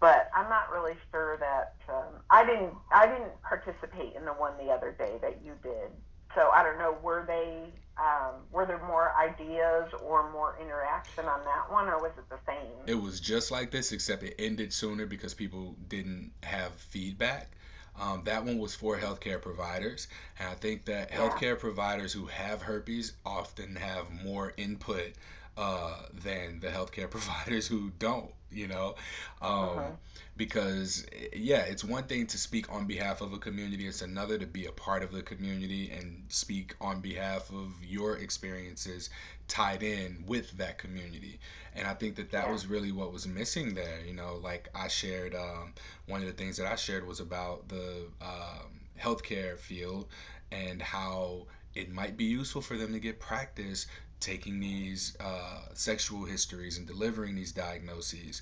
Speaker 1: But I'm not really sure that um, I didn't I didn't participate in the one the other day that you did. So I don't know. Were they um, were there more ideas or more interaction on that one, or was it the same?
Speaker 2: It was just like this, except it ended sooner because people didn't have feedback. Um, that one was for healthcare providers, and I think that
Speaker 1: Yeah.
Speaker 2: healthcare providers who have herpes often have more input uh, than the healthcare providers who don't. You know, um,
Speaker 1: Mhm.
Speaker 2: because yeah, it's one thing to speak on behalf of a community; it's another to be a part of the community and speak on behalf of your experiences tied in with that community and I think that that
Speaker 1: Yeah.
Speaker 2: was really what was missing there. You know, like I shared, um, one of the things that I shared was about the um, healthcare field and how it might be useful for them to get practice taking these uh, sexual histories and delivering these diagnoses.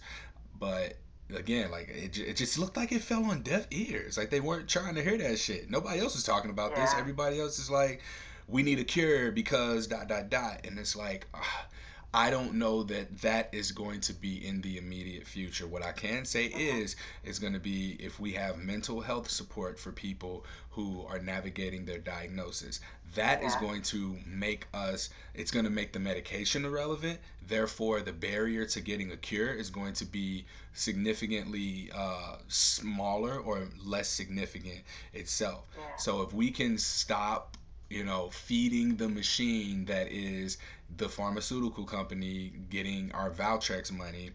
Speaker 2: But again, like it, it just looked like it fell on deaf ears. Like they weren't trying to hear that shit. Nobody else is talking about this. Everybody else is like, we need a cure because dot dot dot, and it's like. Uh, I don't know that that is going to be in the immediate future. What I can say is, is going to be if we have mental health support for people who are navigating their diagnosis. That is
Speaker 1: Yeah.
Speaker 2: going to make us, it's going to make the medication irrelevant. Therefore, the barrier to getting a cure is going to be significantly uh, smaller or less significant itself.
Speaker 1: Yeah.
Speaker 2: So if we can stop you know, feeding the machine that is the pharmaceutical company getting our Valtrex money,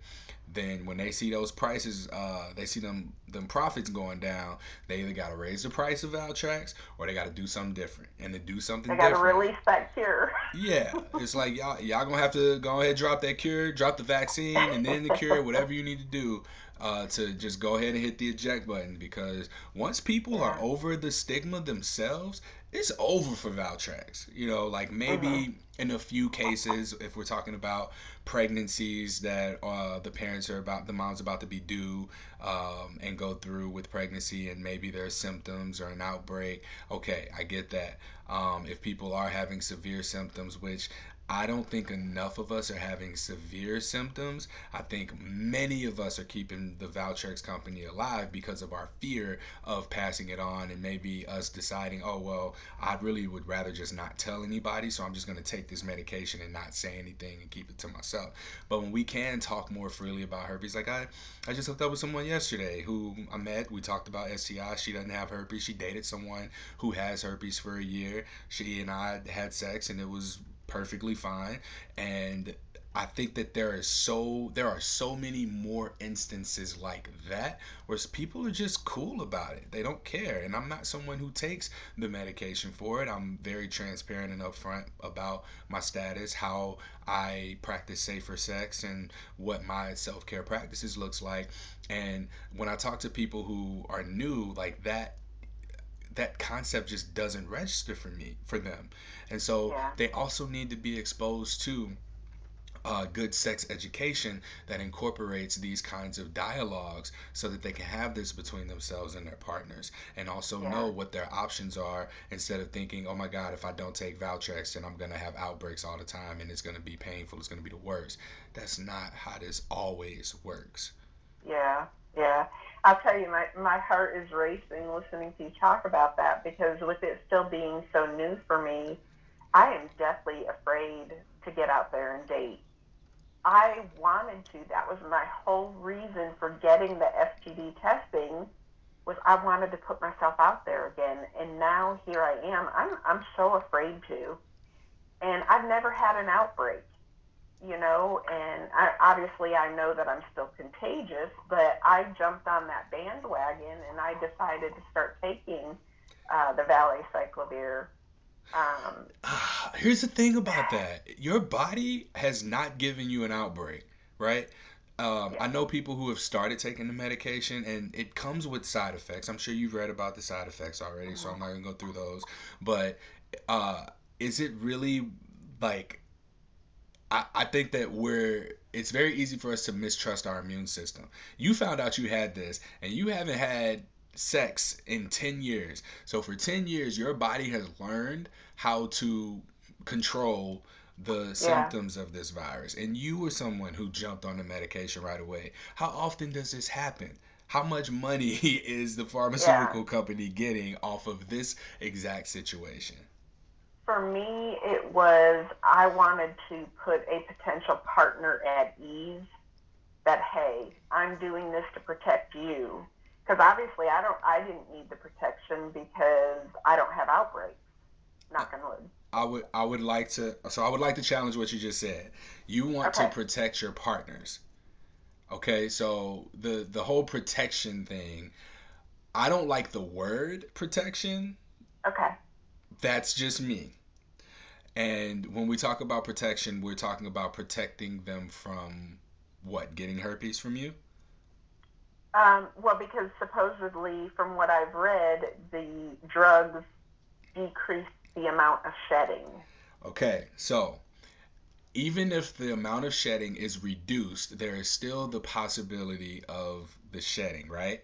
Speaker 2: then when they see those prices, uh, they see them them profits going down, they either got to raise the price of Valtrex or they got to do something different. And to do something, They
Speaker 1: got to release that cure.
Speaker 2: yeah, it's like y'all y'all gonna have to go ahead drop that cure, drop the vaccine, and then the cure, whatever you need to do uh, to just go ahead and hit the eject button. Because once people are over the stigma themselves, it's over for Valtrex. You know, like maybe in a few cases, if we're talking about pregnancies that uh, the parents are about, the mom's about to be due um, and go through with pregnancy, and maybe there's symptoms or an outbreak. Okay, I get that um, if people are having severe symptoms, which I don't think enough of us are having severe symptoms. I think many of us are keeping the Valtrex company alive because of our fear of passing it on and maybe us deciding, oh, well, I really would rather just not tell anybody, so I'm just going to take this medication and not say anything and keep it to myself. But when we can talk more freely about herpes, like I, I just hooked up with someone yesterday who I met. We talked about STI. She doesn't have herpes. She dated someone who has herpes for a year. She and I had sex, and it was perfectly fine. And I think that there is so there are so many more instances like that where people are just cool about it. They don't care. And I'm not someone who takes the medication for it. I'm very transparent and upfront about my status, how I practice safer sex and what my self-care practices looks like. And when I talk to people who are new, like that that concept just doesn't register for me for them and so
Speaker 1: Yeah.
Speaker 2: they also need to be exposed to uh, good sex education that incorporates these kinds of dialogues so that they can have this between themselves and their partners and also know what their options are instead of thinking oh my god if i don't take valtrex then i'm going to have outbreaks all the time and it's going to be painful it's going to be the worst that's not how this always works
Speaker 1: Yeah. Yeah. I'll tell you, my my heart is racing listening to you talk about that because with it still being so new for me, I am deathly afraid to get out there and date. I wanted to. That was my whole reason for getting the STD testing was I wanted to put myself out there again. And now here I am. I'm I'm so afraid to. And I've never had an outbreak, you know, and I, obviously I know that I'm still contagious, but I jumped on that bandwagon and I decided to start taking uh, the Valacyclovir. Um,
Speaker 2: Here's the thing about that. Your body has not given you an outbreak, right? Um, I know people who have started taking the medication and it comes with side effects. I'm sure you've read about the side effects already, so
Speaker 1: hmm
Speaker 2: I'm not gonna go through those. But uh, is it really like I, I think that we're it's very easy for us to mistrust our immune system. You found out you had this and you haven't had sex in 10 years. So for 10 years your body has learned how to control the
Speaker 1: yeah,
Speaker 2: symptoms of this virus and you were someone who jumped on the medication right away. How often does this happen? How much money is the
Speaker 1: yeah.
Speaker 2: pharmaceutical company getting off of this exact situation?
Speaker 1: For me, it was I wanted to put a potential partner at ease that hey, I'm doing this to protect you because obviously I don't I didn't need the protection because I don't have outbreaks. Knock on wood.
Speaker 2: I would I would like to so I would like to challenge what you just said. You want to protect your partners. Okay? So the the whole protection thing, I don't like the word protection. That's just me. And when we talk about protection, we're talking about protecting them from what? Getting herpes from you?
Speaker 1: Um, well, because supposedly, from what I've read, the drugs decrease the amount of shedding.
Speaker 2: Okay. So even if the amount of shedding is reduced, there is still the possibility of the shedding, right?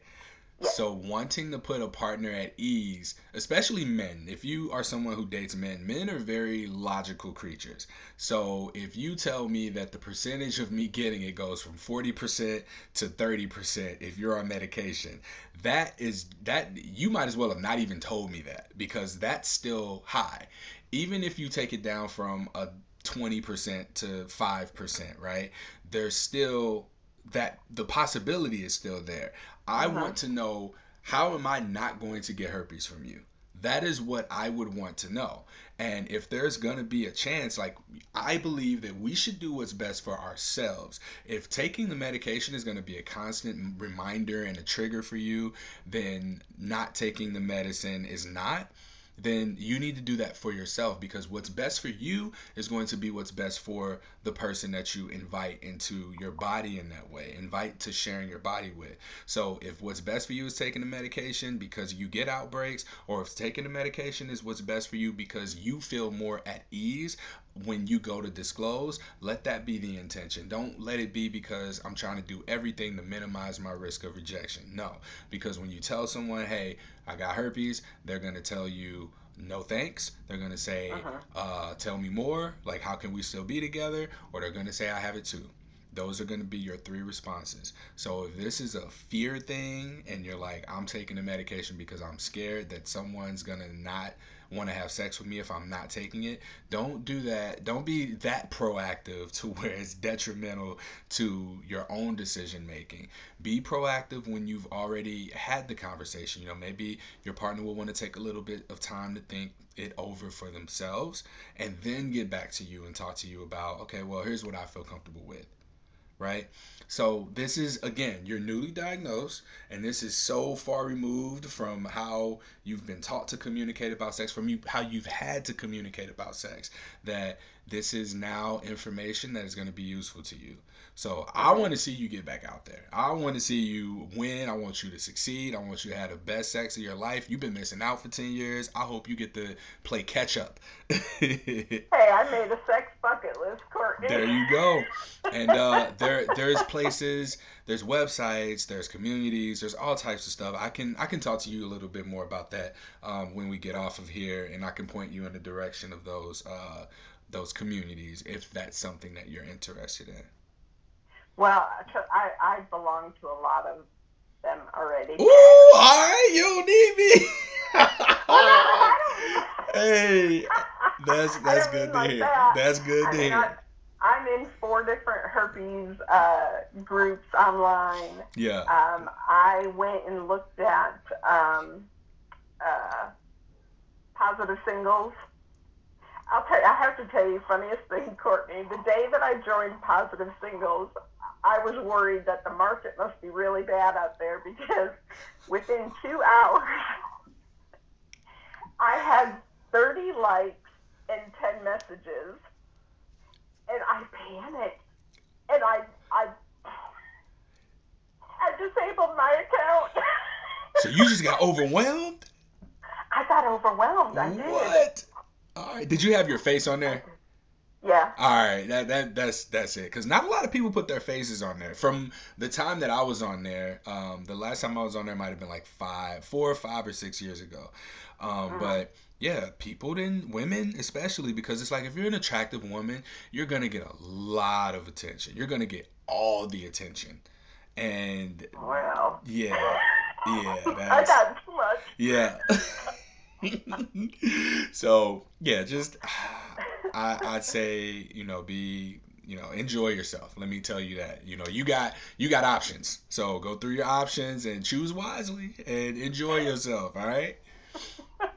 Speaker 2: So wanting to put a partner at ease, especially men, if you are someone who dates men, men are very logical creatures. So if you tell me that the percentage of me getting it goes from 40% to 30% if you're on medication, that is that you might as well have not even told me that because that's still high. Even if you take it down from a 20% to 5%, right? There's still that the possibility is still there. I
Speaker 1: Uh-huh.
Speaker 2: want to know how am I not going to get herpes from you? That is what I would want to know. And if there's going to be a chance, like, I believe that we should do what's best for ourselves. If taking the medication is going to be a constant reminder and a trigger for you, then not taking the medicine is not then you need to do that for yourself because what's best for you is going to be what's best for the person that you invite into your body in that way, invite to sharing your body with. So if what's best for you is taking the medication because you get outbreaks, or if taking the medication is what's best for you because you feel more at ease when you go to disclose, let that be the intention. Don't let it be because I'm trying to do everything to minimize my risk of rejection. No, because when you tell someone, hey, I got herpes, they're going to tell you, no thanks. They're going to say,
Speaker 1: Uh-huh.
Speaker 2: uh, tell me more. Like, how can we still be together? Or they're going to say, I have it too. Those are going to be your three responses. So if this is a fear thing and you're like, I'm taking the medication because I'm scared that someone's going to not want to have sex with me if I'm not taking it, don't do that. Don't be that proactive to where it's detrimental to your own decision making. Be proactive when you've already had the conversation. You know, maybe your partner will want to take a little bit of time to think it over for themselves and then get back to you and talk to you about, okay, well, here's what I feel comfortable with right? So this is again, you're newly diagnosed, and this is so far removed from how you've been taught to communicate about sex, from you how you've had to communicate about sex, that this is now information that is going to be useful to you. So I want to see you get back out there. I want to see you win. I want you to succeed. I want you to have the best sex of your life. You've been missing out for 10 years. I hope you get to play catch up.
Speaker 1: Hey, I made a sex bucket list, Courtney.
Speaker 2: There you go. And uh, there there's places, there's websites, there's communities, there's all types of stuff. I can I can talk to you a little bit more about that um, when we get off of here, and I can point you in the direction of those uh, those communities if that's something that you're interested in.
Speaker 1: Well, I I belong to a lot of them already.
Speaker 2: Ooh, all right, you don't need me. Hey, that's that's good to hear.
Speaker 1: that.
Speaker 2: That's good
Speaker 1: I
Speaker 2: to
Speaker 1: mean, I,
Speaker 2: hear.
Speaker 1: I'm in four different herpes uh, groups online.
Speaker 2: Yeah.
Speaker 1: Um, I went and looked at um, uh, positive singles. I'll tell you, I have to tell you, funniest thing, Courtney. The day that I joined Positive Singles, I was worried that the market must be really bad out there because within two hours, I had 30 likes and 10 messages, and I panicked, and I I I disabled my account.
Speaker 2: So you just got overwhelmed?
Speaker 1: I got overwhelmed. I did.
Speaker 2: What? All right. Did you have your face on there?
Speaker 1: Yeah.
Speaker 2: All right. That that that's that's it. Because not a lot of people put their faces on there. From the time that I was on there, um, the last time I was on there might have been like five, four or five or six years ago. Um,
Speaker 1: Mhm.
Speaker 2: but yeah, people didn't, women especially, because it's like if you're an attractive woman, you're gonna get a lot of attention. You're gonna get all the attention, and
Speaker 1: Well.
Speaker 2: yeah, yeah, that's, I
Speaker 1: got too much.
Speaker 2: yeah. so yeah, just I, I'd say you know be you know enjoy yourself. Let me tell you that you know you got you got options. So go through your options and choose wisely and enjoy yourself. All right.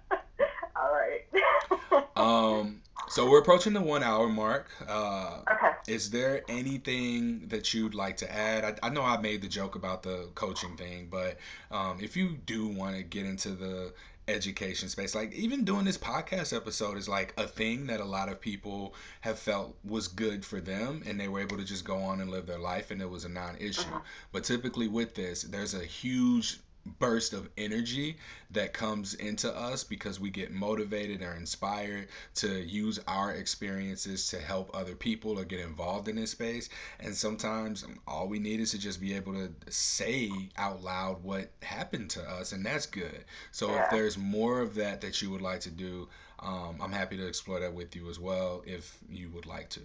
Speaker 1: All right.
Speaker 2: Um. So we're approaching the one hour mark. Uh,
Speaker 1: okay.
Speaker 2: is there anything that you'd like to add? I, I know I made the joke about the coaching thing, but um, if you do want to get into the education space, like even doing this podcast episode is like a thing that a lot of people have felt was good for them and they were able to just go on and live their life and it was a non issue.
Speaker 1: Mhm.
Speaker 2: But typically with this, there's a huge burst of energy that comes into us because we get motivated or inspired to use our experiences to help other people or get involved in this space. And sometimes all we need is to just be able to say out loud what happened to us, and that's good. So if there's more of that that you would like to do, um, I'm happy to explore that with you as well if you would like to.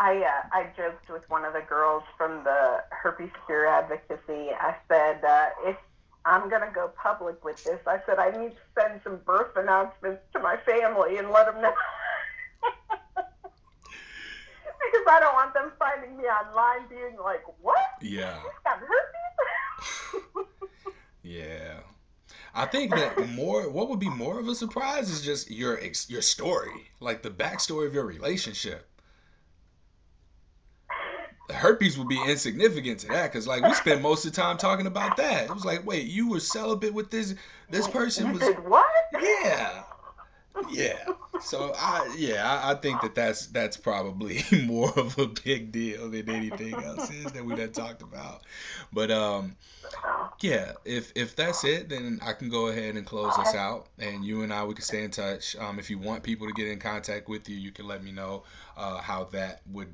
Speaker 1: I uh, I joked with one of the girls from the herpes cure advocacy. I said uh, if I'm gonna go public with this, I said I need to send some birth announcements to my family and let them know because I don't want them finding me online being like, "What?
Speaker 2: Yeah,
Speaker 1: got herpes?"
Speaker 2: yeah. I think that more, what would be more of a surprise is just your ex, your story, like the backstory of your relationship. The herpes would be insignificant to that because like we spent most of the time talking about that. It was like, wait, you were celibate with this this person was
Speaker 1: what?
Speaker 2: yeah yeah. So I yeah I, I think that that's that's probably more of a big deal than anything else is that we done talked about. But um yeah, if if that's it, then I can go ahead and close us out, and you and I we can stay in touch. Um, if you want people to get in contact with you, you can let me know uh, how that would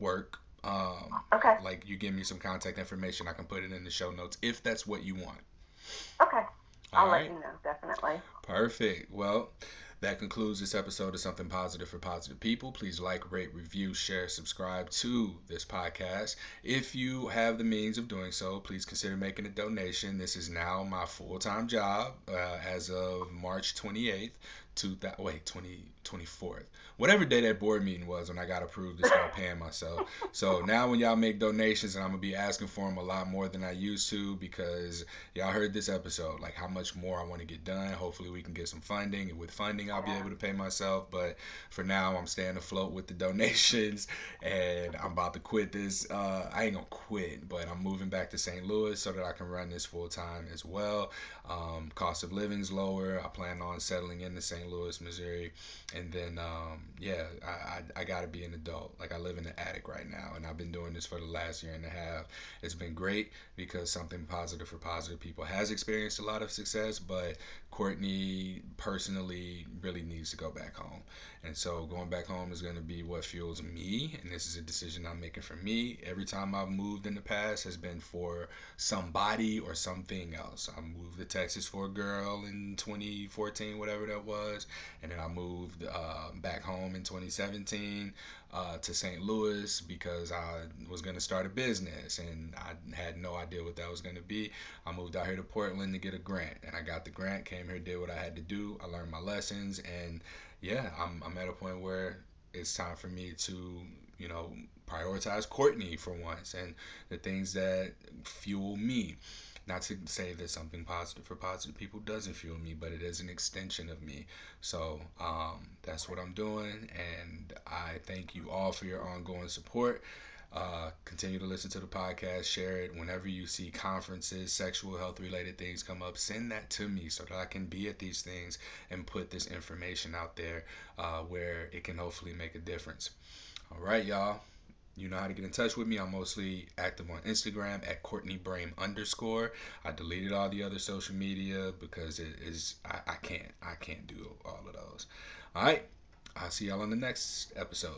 Speaker 2: work. Um,
Speaker 1: Okay.
Speaker 2: like you give me some contact information, I can put it in the show notes if that's what you want.
Speaker 1: Okay. I'll let
Speaker 2: right,
Speaker 1: you know definitely.
Speaker 2: perfect. Well, that concludes this episode of Something Positive for Positive People. Please like, rate, review, share, subscribe to this podcast. If you have the means of doing so, please consider making a donation. This is now my full time job uh, as of March 28th. To that wait 20 24th whatever day that board meeting was when i got approved to start paying myself. So now when y'all make donations and i'm gonna be asking for them a lot more than i used to because y'all heard this episode like how much more i want to get done. Hopefully we can get some funding and with funding i'll be able to pay myself. But for now i'm staying afloat with the donations and i'm about to quit this uh, i ain't gonna quit but i'm moving back to st louis so that i can run this full time as well. Um, cost of living's lower. I plan on settling into st louis missouri and then um, yeah I, I, I gotta be an adult like i live in the attic right now and i've been doing this for the last year and a half it's been great because something positive for positive people has experienced a lot of success, but Courtney personally really needs to go back home. And so going back home is going to be what fuels me. And this is a decision I'm making for me. Every time I've moved in the past has been for somebody or something else. I moved to Texas for a girl in 2014, whatever that was. And then I moved uh, back home in 2017 uh, to St. Louis because I was going to start a business and I had no idea what that was going to be. I moved out here to Portland to get a grant and I got the grant, came here, did what I had to do. I learned my lessons and yeah, I'm, I'm at a point where it's time for me to, you know, prioritize Courtney for once and the things that fuel me. Not to say that something positive for positive people doesn't fuel me, but it is an extension of me. So um, that's what I'm doing, and I thank you all for your ongoing support. Uh, continue to listen to the podcast, share it. Whenever you see conferences, sexual health related things come up, send that to me so that I can be at these things and put this information out there uh, where it can hopefully make a difference. All right, y'all. You know how to get in touch with me. I'm mostly active on Instagram at Courtney Brame underscore. I deleted all the other social media because it is I, I can't I can't do all of those. All right. I'll see y'all on the next episode.